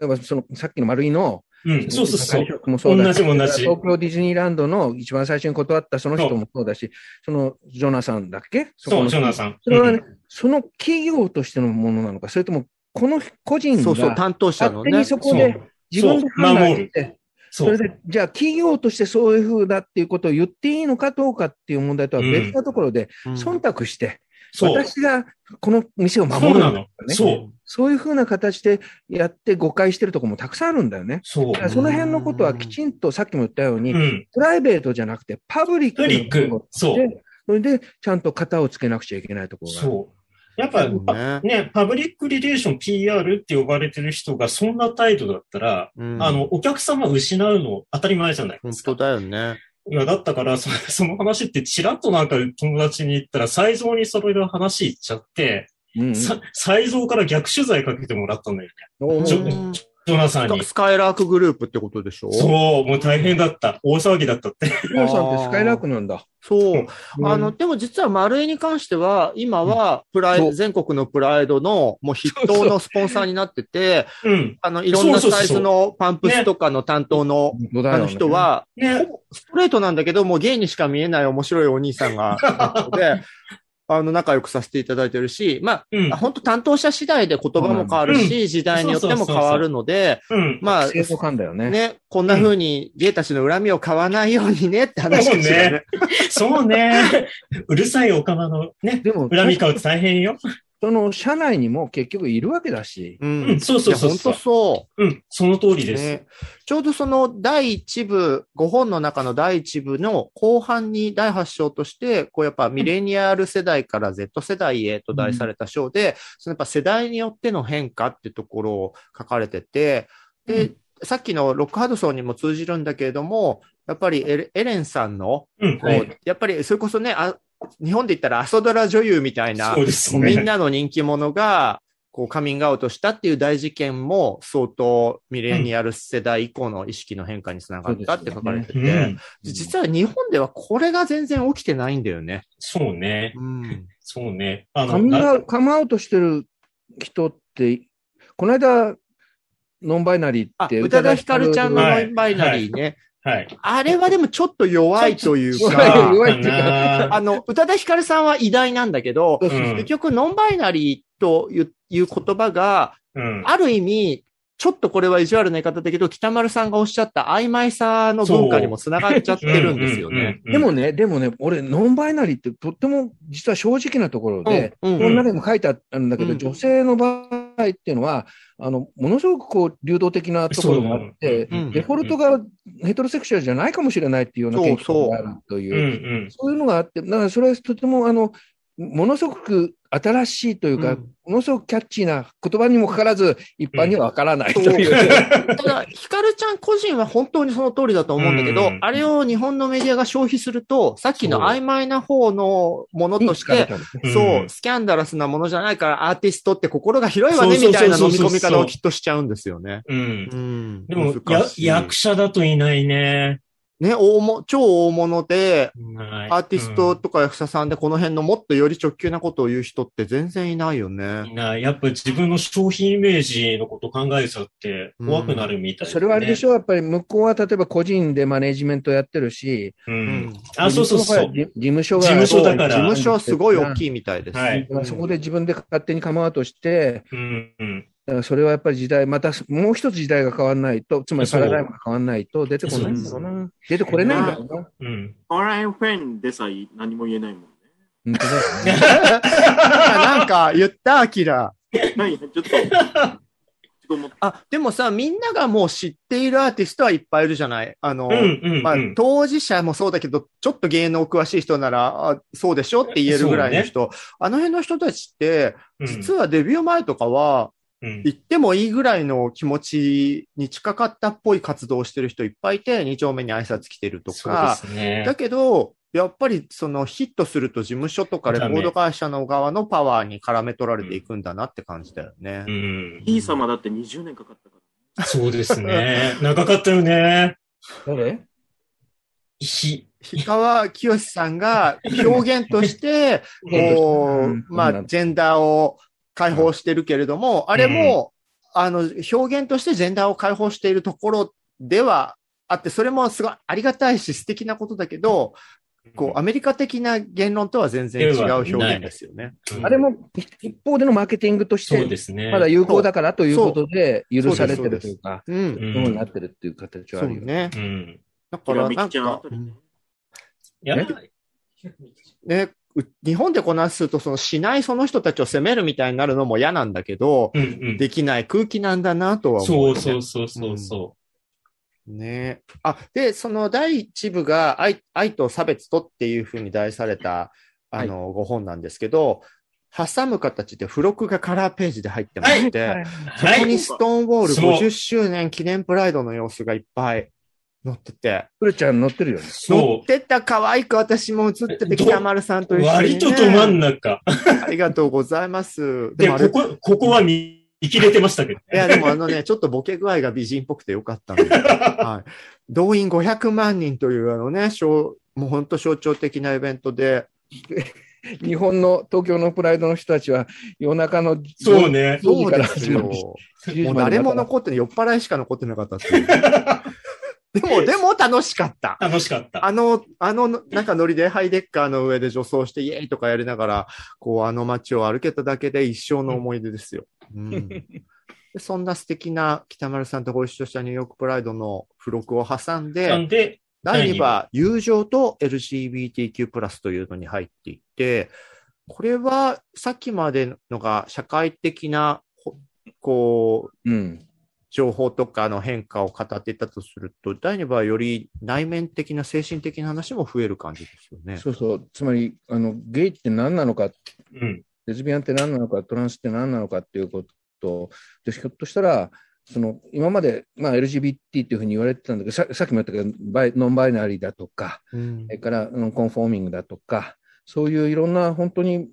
S2: えばそのさっきの丸井の、
S4: うん、そうそうそう。
S2: もそうだし
S4: 同じ同じ
S2: 東京ディズニーランドの一番最初に断ったその人もそうだし、そのジョナサンだっけ？
S4: そう、ジョナ
S2: ん。
S4: さん。
S2: それはね、
S4: うん
S2: その企業としてのものなのか、それともこの個人
S1: そうそう、
S2: が
S1: 担当者のね
S2: 勝手に。そこで自分で判断して、
S4: そ。
S2: れで、じゃあ企業としてそういうふうだっていうことを言っていいのかどうかっていう問題とは別なところで、
S1: うん
S2: 忖度して。私がこの店を守
S4: そうなの
S2: るんだと。かね。
S4: そう。
S2: そういうふうな形でやって誤解してるところもたくさんあるんだよね。
S4: そう
S2: その辺のことはきちんとさっきも言ったように、
S4: うん。
S2: プライベートじゃなくてパブリック
S4: クリック。そう。
S2: で、それでちゃんと型をつけなくちゃいけないところがある。
S4: そう。やっぱ、
S1: ね
S4: ね、パブリックリレーション PR って呼ばれてる人がそんな態度だったら、
S1: うん
S4: あの、お客様失うの当たり前じゃないですか。
S1: 本当だよね。
S4: いや、だったから、そその話ってチラッとなんか友達に言ったら、才蔵にそれの話言っちゃって、
S2: うんうん
S4: さ才蔵から逆取材かけてもらったんだよね。ジョナサンに。
S1: スカイラークグループってことでしょ？
S4: そう、もう大変だった。大騒ぎだったって。
S2: 皆さんってスカイラークなんだ。
S1: そう。
S2: うん
S1: あの、でも実は丸井に関しては、今は、プライド、全国のプライドの、もう筆頭のスポンサーになってて、
S4: うん。
S1: あの、いろんなサイズのパンプスとかの担当の、あの人は、
S4: ね。
S1: ストレートなんだけど、もうゲイにしか見えない面白いお兄さんが、で、(laughs) ああの、仲良くさせていただいてるし、ま
S4: うん
S1: あ、。本当担当者次第で言葉も変わるし、時代によっても変わるので、
S4: うん。
S1: まあ、
S2: だよね。
S1: ね、こんな風にゲイたちの恨みを買わないようにねって話ですよね。(laughs)
S4: そうね。うるさいおかまのね、
S2: でも、
S4: 恨み買うと大変よ。
S2: その社内にも結局いるわけだし。
S1: う
S4: うんん、。そうそうそう
S1: 本当。そう。
S4: うん、その通りです。
S1: ね、ちょうどその第一部、5本の中の第一部の後半に第8章として、こうやっぱミレニアル世代から Z 世代へと題された章で、そのやっぱ世代によっての変化ってところを書かれてて、で、さっきのロックハドソンにも通じるんだけれども、やっぱりエレンさんの、
S4: うん、
S1: こう
S4: はい。
S1: やっぱりそれこそね、あ日本で言ったら朝ドラ女優みたいな
S4: ね。
S1: みんなの人気者が、こう、カミングアウトしたっていう大事件も、相当、ミレニアル世代以降の意識の変化につながったって書かれてて、
S4: うん。
S1: 実は日本ではこれが全然起きてないんだよね。
S4: そうね。
S1: うん。
S4: そうね。あ
S2: カミングアウ
S4: な
S2: トカムアウトしてる人って、この間、ノンバイナリー
S1: あ、
S2: って
S1: 宇多田ヒカルちゃんのノ
S4: はい
S1: ンバイナリーね。
S4: はい。
S1: あれはでもちょっと弱いというか、
S2: 弱いっていうか
S4: か
S1: あの、宇多田ヒカルさんは偉大なんだけど、
S2: そう
S4: ん
S1: 結局ノンバイナリーといういう言葉が、
S4: うん。
S1: ある意味、ちょっとこれは意地悪な言い方だけど、北丸さんがおっしゃった曖昧さの文化にもつながっちゃってるんですよね。
S4: うん。
S2: でもね、でもね、俺、ノンバイナリーってとっても実は正直なところで、
S1: うんうん
S2: この中にも書いてあるんだけど、
S1: うん
S2: 女性の場合っていうのは、あの、ものすごくこう、流動的なところがあって、
S1: う。ん。
S2: デフォルトがヘトロセクシュアルじゃないかもしれないっていうような研究があるという。そういうのがあって、だからそれはとても、あの、ものすごく新しいというか、
S1: うん
S2: ものすごくキャッチーな言葉にもかかわらず、一般にはわからないと
S1: うん
S2: いう。
S1: ただ、ヒカルちゃん個人は本当にその通りだと思うんだけど、
S4: うん
S1: あれを日本のメディアが消費すると、さっきの曖昧な方のものとして、
S4: うん
S1: そう、スキャンダラスなものじゃないからアーティストって心が広いわね、みたいな飲み込み方をきっとしちゃうんですよね。
S4: うん。
S1: うん。
S4: でも、役者だといないね。
S1: ね、大も、超大物で、アーティストとか役者さんでこの辺のもっとより直球なことを言う人って全然いないよね。
S4: ない。やっぱ自分の商品イメージのこと考えちゃって怖くなるみたい、
S2: それはあれでし
S4: ょ？
S2: ょやっぱり向こうは例えば個人でマネジメントやってるし、
S4: う
S1: うんん。
S4: あ、そうそうそう。
S2: 事務所が
S4: 事務所だから
S1: 事務所はすごい大きいみたいです。
S4: はい
S2: そこで自分で勝手にカムアウトして、
S4: うん。うん。
S2: だからそれはやっぱり時代、またもう一つ時代が変わらないと、つまりパラダイムが変わらないと出てこないんだろうな。出てこれないんだろうな。
S4: う
S3: ラインフェンでさえ何も言えないもんね。
S2: 本当だよね。(laughs)
S1: なんか言った、アキラ。
S3: 何ちょっと、
S1: あ、でもさ、みんながもう知っているアーティストはいっぱいいるじゃない？あの、当事者もそうだけど、ちょっと芸能詳しい人なら、あそうでしょ？って言えるぐらいの人、あの辺の人たちって、実はデビュー前とかは、
S4: うん、
S1: 言ってもいいぐらいの気持ちに近かったっぽい活動をしてる人いっぱいいて、二丁目に挨拶来てると
S4: そう
S1: か、
S4: ですね。
S1: だけど、やっぱりそのヒットすると事務所とかレコード会社の側のパワーに絡め取られていくんだなって感じだよね
S4: う。ん。
S3: イー様だって20年かかったから。
S4: そうですね。(laughs) 長かったよね。
S2: 誰？
S4: ひ、
S1: 氷川きよしさんが表現として、こ (laughs)
S2: うん
S1: う、まあ、ジェンダーを解放してるけれども、あれも、あの、表現としてジェンダーを解放しているところではあって、それもすごいありがたいし素敵なことだけど、こう、アメリカ的な言論とは全然違う表現ですよね。
S4: うん。
S2: あれも一方でのマーケティングとし
S4: そう
S2: て、
S4: ですね。
S2: まだ有効だからということで許されてるというか、
S1: うん。
S4: うん。
S2: ようになってるっていう形はあるよね。
S1: そう
S4: ん。
S1: だから、なんか
S4: や、
S1: ね、う日本でこなすと、そのしないその人たちを責めるみたいになるのも嫌なんだけど、
S4: うんうん。
S1: できない空気なんだなとは思う、
S4: そうそうそうそうそ
S1: ね。あ、で、その第一部が愛愛と差別とっていうふうに題された、あの、ご本なんですけど、挟む形で付録がカラーページで入ってまして、
S4: う。
S1: そこにストーンウォール
S4: そう
S1: 50周年記念プライドの様子がいっぱい載ってて、
S2: くるちゃん乗ってるよね。
S1: 載
S4: そ
S1: ってた可愛く私も映ってて、
S4: ど
S1: 北丸さんと
S4: う。
S1: 一緒に、ね。
S4: 割とど真ん中。
S1: ありがとうございます。
S4: で、
S1: もあれ
S4: ここ、ここは見切れてましたけどね。
S1: いや、でもあのね、(laughs) ちょっとボケ具合が美人っぽくてよかったので、(laughs) はい。動員500万人というあのね、象もう本当象徴的なイベントで、(laughs)
S2: 日本の東京のプライドの人たちは夜中の
S4: そうね。
S2: 10時から
S1: そうですよ。
S2: 10時
S1: もう誰も残ってない、酔っ払いしか残ってなかったっていう。でも、(laughs) でも楽しかった。
S4: 楽しかった。
S1: あの、あの、なんかノリでハイデッカーの上で女装してイエーイとかやりながら、こう、あの街を歩けただけで一生の思い出ですよ。うん。でそんな素敵な北丸さんとご一緒したニューヨークプライドの付録を挟ん
S4: なん
S1: で、
S4: で、
S1: 第2話、友情と LGBTQ+, というのに入っていて、これはさっきまでのが社会的な、ほこう、
S2: うん。
S1: 情報とかの変化を語っていたとすると、第2話はより内面的な精神的な話も増える感じですよね。
S2: そうそう。つまり、あの、ゲイって何なのか、
S4: うん。
S2: レズビアンって何なのか、トランスって何なのかっていうことで、ひょっとしたら、その今まで、まあ、LGBT っていうふうに言われてたんだけど、ささっきも言ったけどバイ、ノンバイナリーだとか、
S1: うん
S2: それからノンコンフォーミングだとか、そういういろんな本当に、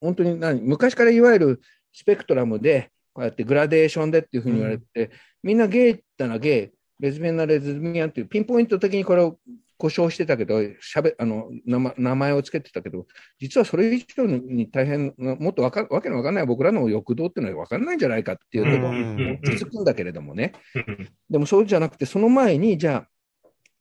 S2: 本当に何、昔からいわゆるスペクトラムで、こうやってグラデーションでっていうふうに言われて、みんなゲイったらゲイ、レズビアンなレズビアンっていうピンポイント的にこれを故障してたけど、しゃべあの名前名前をつけてたけど、実はそれ以上に大変な、もっとわかわけのわかんない僕らの欲動っていうのはわかんないんじゃないかっていうところ
S1: うん。
S2: に落ち着くんだけれどもね。
S4: うん。
S2: でもそうじゃなくて、その前に、じゃあ、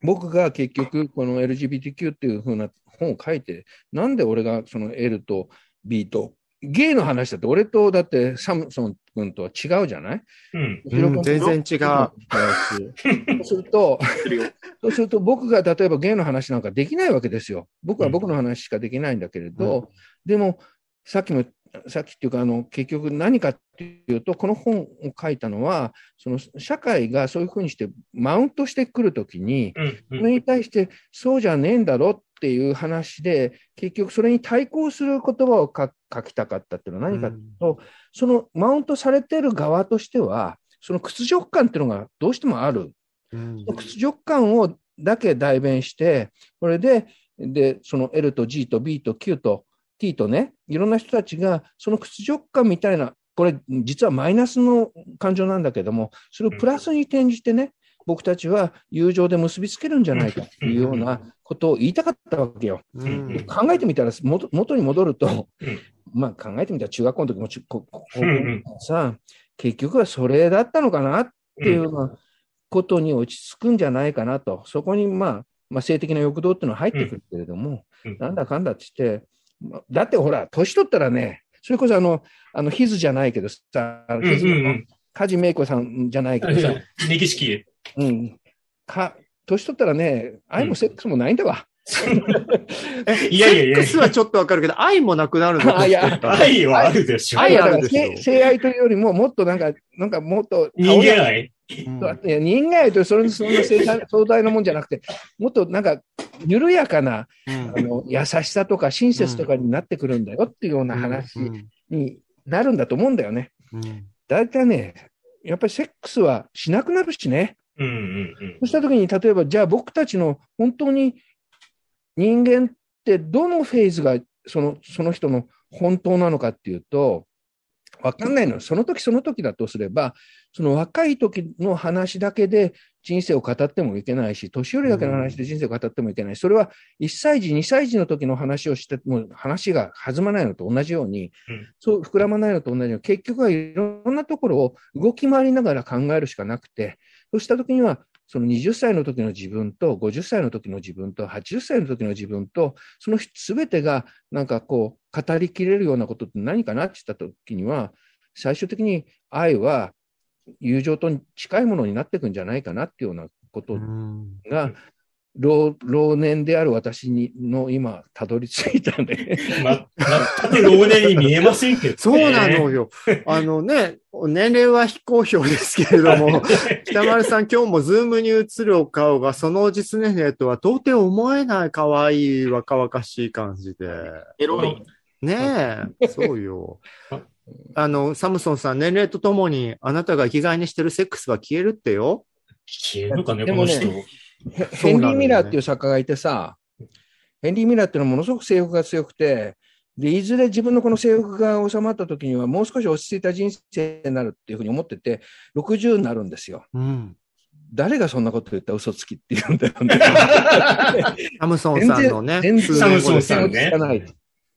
S2: 僕が結局、この LGBTQ っていう風な本を書いて、なんで俺がその L と B と、ゲイの話だって、俺とだってサムソン君とは違うじゃない？
S4: うん。
S1: うん全然違う。
S2: そうすると、
S3: するよ。(laughs)
S2: そうすると僕が例えばゲイの話なんかできないわけですよ。僕は僕の話しかできないんだけれど、でも、さっきも、さっきっていうか、あの、結局何かっていうと、この本を書いたのは、その社会がそういうふうにしてマウントしてくるときに、
S4: うん。うん
S2: それに対してそうじゃねえんだろっていう話で、結局それに対抗する言葉を書書きたかったっていうのは何かっていうと、そのマウントされてる側としては、その屈辱感っていうのがどうしてもある。
S1: うん
S2: 屈辱感をだけ代弁して、これで、で、その L と G と B と Q と T とね、いろんな人たちが、その屈辱感みたいな、これ、実はマイナスの感情なんだけども、それをプラスに転じてね、僕たちは友情で結びつけるんじゃないかっていうようなことを言いたかったわけよ。
S1: うん。
S2: で考えてみたら元、元に戻ると
S4: うん、
S2: まあ考えてみたら中学校の時もちここ
S4: うんうん。
S2: さ、結局はそれだったのかなっていうようなことに落ち着くんじゃないかなと、そこに、まあ、まあ性的な欲動っていうのは入ってくるけれども、
S4: うん。
S2: なんだかんだって言って、まあだってほら、年取ったらね、それこそあの、あの、ヒズじゃないけどさ、ヒズの
S4: うん
S2: 梶芽子さんじゃないけどさ、
S4: メキシキ。
S2: うん、か、年取ったらね、愛もセックスもないんだわ。(laughs)
S4: いやいやいや
S1: セックスはちょっとわかるけど、愛もなくなるの。
S2: あ (laughs) いや
S4: 愛はあるでしょ。
S1: 愛あるでしょ。
S2: 性性愛というよりも、もっとなんか、なんかもっと、
S4: 人間愛。
S1: うん。
S2: いや人間愛とそれそんな壮大壮大なもんじゃなくて、もっとなんか緩やかな
S1: うん。
S2: あの優しさとか親切とかになってくるんだよっていうような話
S1: うん
S2: になるんだと思うんだよね。
S1: うん。
S2: 大体ね、やっぱりセックスはしなくなるしね。
S4: うんうんうん。
S2: そうしたときに、例えばじゃあ僕たちの本当に人間ってどのフェーズがそのその人の本当なのかっていうと、わかんないの。その時その時だとすれば、その若い時の話だけで人生を語ってもいけないし、年寄りだけの話で人生を語ってもいけない。それは1歳児、2歳児の時の話をしても話が弾まないのと同じように、
S4: うん
S2: そう膨らまないのと同じように、結局はいろんなところを動き回りながら考えるしかなくて、そうした時には、その20歳の時の自分と、50歳の時の自分と、80歳の時の自分と、そのすべてがなんかこう、語りきれるようなことって何かなって言った時には、最終的に愛は友情と近いものになっていくんじゃないかなっていうようなことが、老老年である私にの今、たどり着いたね。(laughs)
S4: ま、全く老年に見えませんけど、ね。
S1: そうなのよ。(laughs) あのね、年齢は非公表ですけれども、北丸さん今日もズームに映るお顔がその実年齢とは到底思えない可愛い若々しい感じで。
S3: エロい。
S1: ねえ、(laughs) そうよ。あの、サムソンさん、年齢とともにあなたが生きがいにしてるセックスは消えるってよ。
S4: 消えるのかね、
S2: ね
S4: この人。
S2: ヘンリー・ミラーっていう作家がいてさ、ヘンリー・ミラーっていうのはものすごく性欲が強くて、で、いずれ自分のこの性欲が収まった時にはもう少し落ち着いた人生になるっていうふうに思ってて、60になるんですよ。
S1: うん。
S2: 誰がそんなこと言ったら嘘つきって言うんだよね。
S1: サムソンさんのね、
S2: 全然
S4: サムソンさんね
S2: 知らない。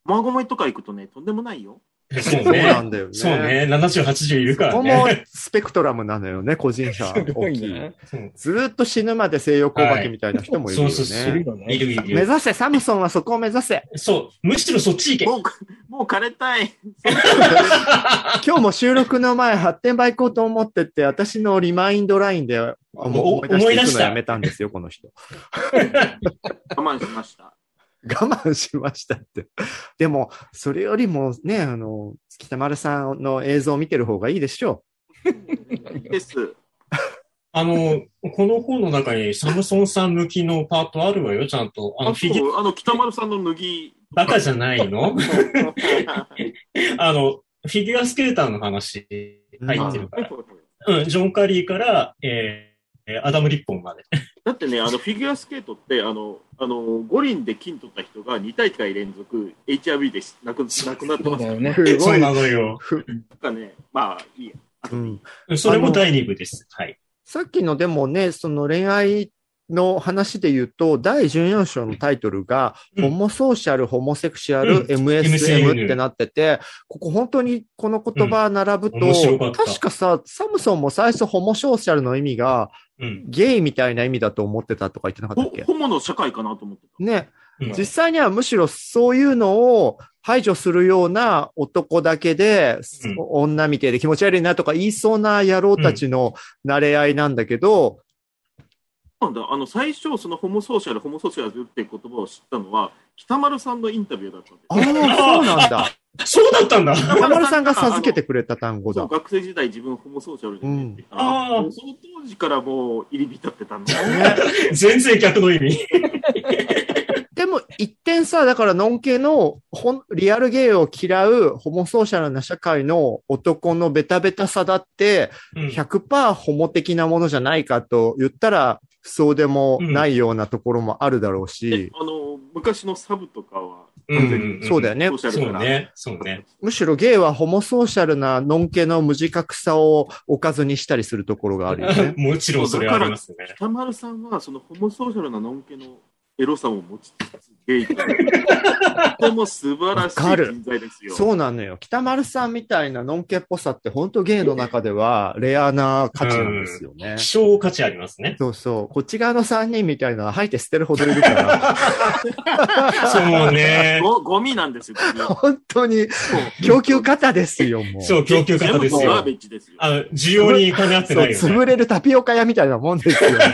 S3: マーゴメとか行くとね、とんでもないよ。
S1: そう。なんだよね。
S4: そうね。70、80いるか
S1: ここも
S4: らね。
S1: スペクトラムなのよね、(laughs) 個人差大きい。ずーっと死ぬまで西洋工学みたいな人もいるよね。
S4: そうそう
S2: いるよね
S4: いるい
S1: 目
S4: る。
S1: 指せ、サムソンはそこを目指せ。
S4: そう。むしろそっち行け。
S3: もう、もう枯れたい。
S1: 今日も収録の前、発展場行こうと思ってて、私のリマインドラインであもう
S4: お
S1: 思い出し
S4: た
S1: やめたんですよ、この人。
S3: 我慢しました。
S1: 我慢しましたって。(laughs) でも、それよりもね、あの、北丸さんの映像を見てる方がいいでしょ
S3: です。
S4: あの、この本の中にサムソンさん向きのパートあるわよ、ちゃんと。あの、
S3: あ
S4: フィギュ
S3: そうあの、北丸さんの脱ぎ。
S4: バカじゃないの？(laughs) あの、フィギュアスケーターの話入ってるから。うん、ジョン・カリーから、えーアダム・リッポンまで。
S3: だってね、あのフィギュアスケートって、あの、あの五輪で金取った人が2大会連続 HIV で亡く亡くなってますから
S2: そうだよね。
S1: すごい。
S4: そうなのよ。
S3: なんかね、まあ、いいや。
S1: うん
S4: それも第2部です。はい。
S1: さっきのでもね、その恋愛の話で言うと、第14章のタイトルが、
S4: うん。
S1: ホモソーシャル、ホモセクシャル、
S4: うん。
S1: MSM ってなってて、ここ本当にこの言葉並ぶと、
S4: うん。か
S1: 確かさ、サムソンも最初ホモソーシャルの意味が、
S4: うん。
S1: ゲイみたいな意味だと思ってたとか言ってなかったっけ？
S3: ほホモの社会かなと思ってた。
S1: ね。
S4: うん。
S1: 実際にはむしろそういうのを排除するような男だけで、
S4: うん。
S1: 女みてえで気持ち悪いなとか言いそうな野郎たちの慣れ合いなんだけど、
S3: なんだ、あの、最初、そのホモソーシャル、ホモソーシャルっていう言葉を知ったのは、北丸さんのインタビューだったんです
S1: ああ、そうなんだ。(laughs)
S4: そうだったんだ。
S1: 中村さんが授けてくれた単語だ。
S3: 学生時代自分ホモソーシャルでねって言ったら、その当時からもう入り浸ってたんだよね。(laughs)
S4: 全然逆の意味。(laughs)
S1: でも、一点さ、だから、のんけの、ほん、リアルゲイを嫌う、ホモソーシャルな社会の男のベタベタさだって、
S4: うん
S1: 100%ホモ的なものじゃないかと言ったら、そうでもないようなところもあるだろうし、
S3: あの、昔のサブとかは、
S4: うん
S1: そうだよね
S4: そうね。そうね。
S1: むしろゲイはホモソーシャルなのんけの無自覚さをおかずにしたりすするところがあるよね。(laughs)
S4: もちろんそれはありますね。
S3: 北丸さんは、そのホモソーシャルなのんけのエロさを持ちつつ、ゲイと。とても素晴らしい人材ですよ。
S1: そうなのよ。北丸さんみたいなのんけっぽさって本当ゲイの中ではレアな価値なんですよね。
S4: 希少価値ありますね。
S1: そうそう。こっち側の3人みたいなのは吐いて捨てるほどいるから、(laughs)
S4: そうね。
S3: ごゴミなんですよ、
S1: 本当に供給方ですよ、もう。
S4: そう、供給方ですよ
S3: 全部ガーベ。ッジですよ。
S4: あの、需要に金合ってないよね。
S1: 潰れるタピオカ屋みたいなもんですよね。(laughs)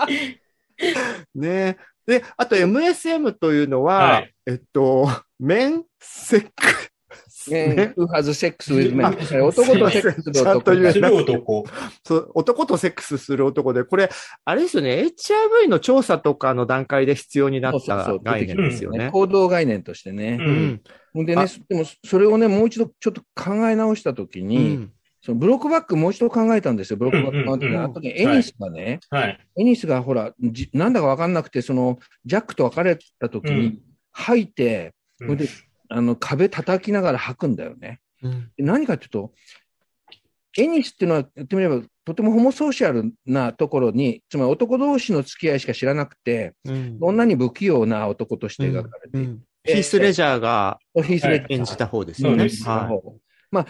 S1: (laughs) (laughs) ねで、あと MSM というのは、
S4: はい
S1: えっと、メンセックス、
S2: ね、who has sex with men 男とセックスする男。
S4: する男。
S1: そう、男とセックスする男で、これ、あれですよね、HIV の調査とかの段階で必要になった
S2: そうそうそう
S1: 概念ですよね。
S2: 行動概念としてね。
S4: うん。
S2: でね
S1: あ、
S2: でもそれをね、もう一度ちょっと考え直したとき
S1: う
S2: に、
S1: ん。
S2: そのブロックバックもう一度考えたんですよ、ブロックバック
S4: うんうんうん。
S2: あの時エニスがね、
S4: はい。
S2: エニスがほら、じなんだかわかんなくて、その、ジャックと別れた時に
S4: うん、
S2: 吐いて、
S4: うん。
S2: それで、あの、壁叩きながら吐くんだよね。
S1: うん。
S2: で何かっていうと、エニスっていうのは言ってみれば、とてもホモソーシャルなところに、つまり男同士の付き合いしか知らなくて、
S1: うん。
S2: 女に不器用な男として描かれている。
S1: うん。ヒース・レジャーが演じた方ですよね。は
S2: まあ、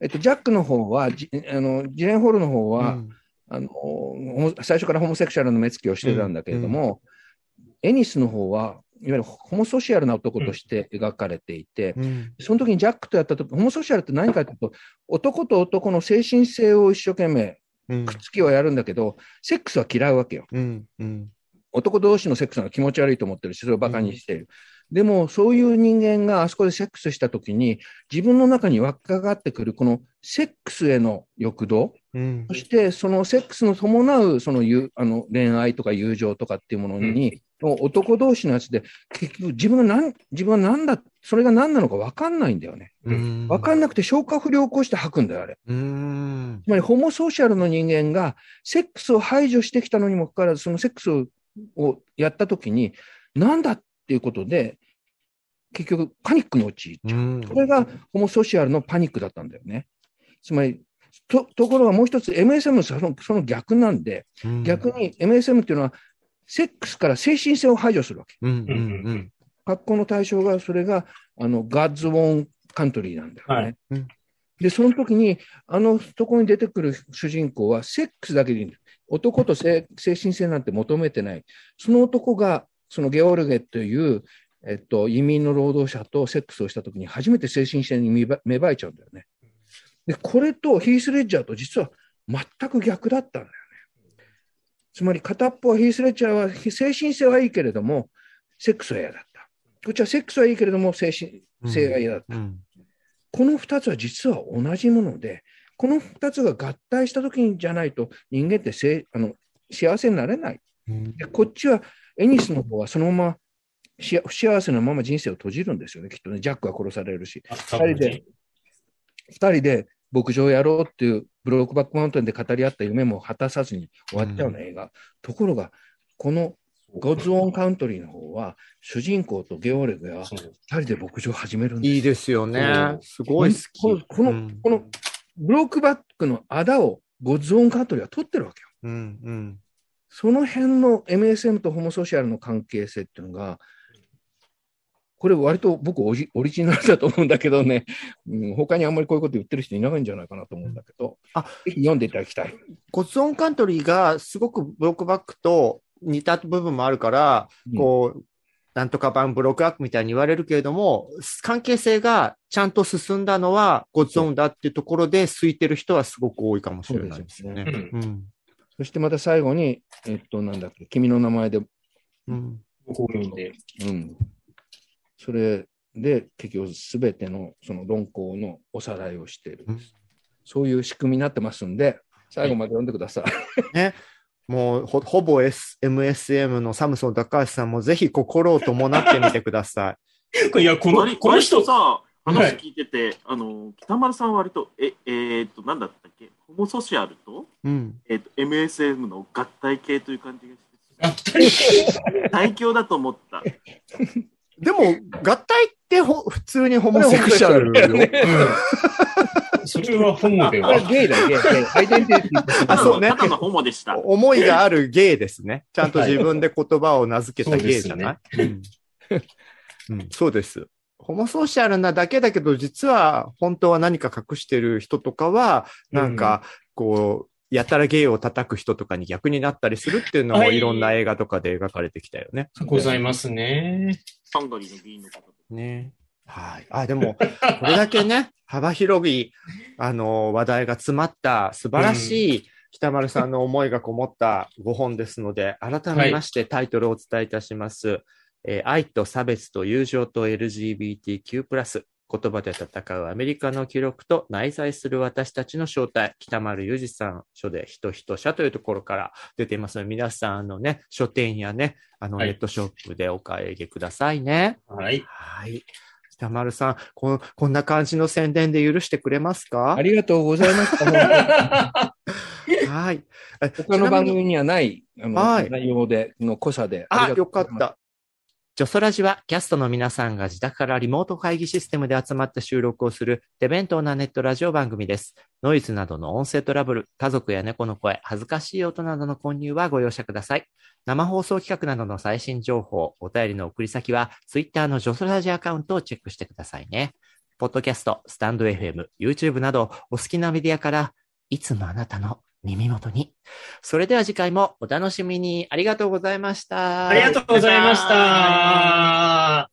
S2: えっと、ジャックの方は、じあのジレンホールの方
S1: い。
S2: は、
S1: うん
S2: あの最初からホモセクシャルの目つきをしてたんだけれども、エニスの方は、いわゆるホモソシャルな男として描かれていて、
S1: うん
S2: その時にジャックとやった時、ホモソシャルって何かというと、男と男の精神性を一生懸命
S1: うん
S2: くっつきはやるんだけど、セックスは嫌うわけよ。
S1: うんうん
S2: 男同士のセックスが気持ち悪いと思ってるし、それをバカにしている。でも、そういう人間があそこでセックスしたときに、自分の中に湧っかかってくる、このセックスへの欲動、
S1: うん
S2: そしてそのセックスの伴うそのゆあの恋愛とか友情とかっていうものに、男同士のやつで、結局自分が何、自分は何だ、それが何なのか分かんないんだよね。
S1: うん
S2: 分かんなくて消化不良を起こして吐くんだよ、あれ。
S1: うん
S2: つまり、ホモソーシャルの人間が、セックスを排除してきたのにもかかわらず、そのセックスををやったときに、なんだっていうことで、結局、パニックに陥っちゃう。
S1: うん
S2: これがホモソーシャルのパニックだったんだよね。つまり、とところがもう一つ、MSM のそのその逆なんで、逆に MSM っていうのは、セックスから精神性を排除するわけ。
S1: うんうんうん
S2: 格好の対象が、それが、あの、ガッズ・ウォン・カントリーなんだよね。
S4: はい
S1: うん
S2: で、その時に、あのところに出てくる主人公は、セックスだけでいいんだ男と精精神性なんて求めてない。その男が、そのゲオルゲという、えっと、移民の労働者とセックスをした時に、初めて精神性に芽生えちゃうんだよね。で、これとヒース・レッジャーと実は全く逆だったんだよね。つまり片っぽはヒース・レッジャーは精神性はいいけれども、セックスは嫌だった。こっちはセックスはいいけれども、精神性が嫌だった。
S1: うん
S2: この2つは実は同じもので、この2つが合体した時にじゃないと人間ってせいあの幸せになれない。
S1: うん
S2: でこっちは、エニスの方はそのままし不幸せなまま人生を閉じるんですよね、きっとね。ジャックは殺されるし。
S4: あ多分ね
S2: 2人で牧場をやろうっていうブロックバックマウンテンで語り合った夢も果たさずに終わっちゃうの、映画。ところが、このゴッズ・オン・カントリーの方は、主人公とゲオレグが
S4: そう
S2: 2人で牧場を始めるんです
S1: いいですよね。すごい好き。
S2: このこの
S1: うん
S2: このブロックバックのあだをゴッズ・オン・カントリーは取ってるわけよ。
S1: うんうん
S2: その辺の MSM とホモソーシャルの関係性っていうのが、これ割と僕オリオリジナルだと思うんだけどね、うん、他にあんまりこういうこと言ってる人いないんじゃないかなと思うんだけど、
S1: あ
S2: ぜひ読んでいただきたい。
S1: ゴッツオンカントリーがすごくブロックバックと似た部分もあるから、
S2: うん。
S1: こう、なんとか版ブロックバックみたいに言われるけれども、関係性がちゃんと進んだのはゴッツオンだっていうところで空いてる人はすごく多いかもしれないですね。
S4: そ
S2: してまた最後に、えっと、なんだっけ、君の名前で、
S1: うん。
S4: こういうので。
S2: うん。それで結局すべてのその論考のおさらいをしている。
S1: うん
S2: そういう仕組みになってますんで、最後まで読んでください。
S1: もうほ、ほぼ、S、MSM のサムソン高橋さんもぜひ心を伴ってみてください。(laughs)
S4: いや、この、
S3: 割
S4: この人
S3: さ、
S4: はい
S3: 話聞いてて、あの、北丸さんは割と、え、えーっと、なんだったっけ、ホモソシャルと、
S1: うん。
S3: えーっと、MSM の合体系という感じがして、最強だと思った。
S1: でも、合体ってほ普通にホモセクシャルよ。(laughs)
S4: それはホモでは。
S2: ゲイだ、ゲイ。アイデンティティ
S1: あそうね
S3: ただのホモでした。
S1: 思いがあるゲイですね。ちゃんと自分で言葉を名付けたゲイじゃない、うんうんそうです。ホモソーシャルなだけだけど、実は本当は何か隠してる人とかは、なんか、こう、やたらゲイを叩く人とかに逆になったりするっていうのも
S4: はい
S1: いろんな映画とかで描かれてきたよね。
S4: ございますね。
S3: ハンガリーの議員の方と。
S1: ね。はい。あ、でも、これだけね、(laughs) 幅広い、あの、話題が詰まった素晴らしい北丸さんの思いがこもった5本ですので、改めましてタイトルをお伝えいたします。えー愛と差別と友情と LGBTQ+、言葉で戦うアメリカの記録と内在する私たちの正体、北丸裕二さん書で人人社というところから出ていますので、皆さん、あのね、書店やね、あの、
S4: はい
S1: ネットショップでお買い上げくださいね。
S4: はい。
S1: はい。北丸さん、このこんな感じの宣伝で許してくれますか？
S2: ありがとうございました。(laughs)
S1: はい。え
S2: 他の番組にはないあの、
S1: はい
S2: 内容で、の濃さで。
S1: あ、
S2: りがと
S1: よ。かった。ジョソラジはキャストの皆さんが自宅からリモート会議システムで集まって収録をする手弁当なネットラジオ番組です。ノイズなどの音声トラブル、家族や猫の声、恥ずかしい音などの混入はご容赦ください。生放送企画などの最新情報、お便りの送り先は、ツイッターのジョソラジアカウントをチェックしてくださいね。ポッドキャスト、スタンド FM、YouTube など、お好きなメディアから、いつもあなたの耳元に。それでは次回もお楽しみに。ありがとうございました。
S4: ありがとうございました。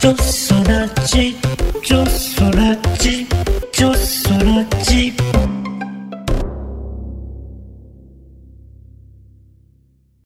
S5: ジョソラジ、ジョソラジ、ジョソ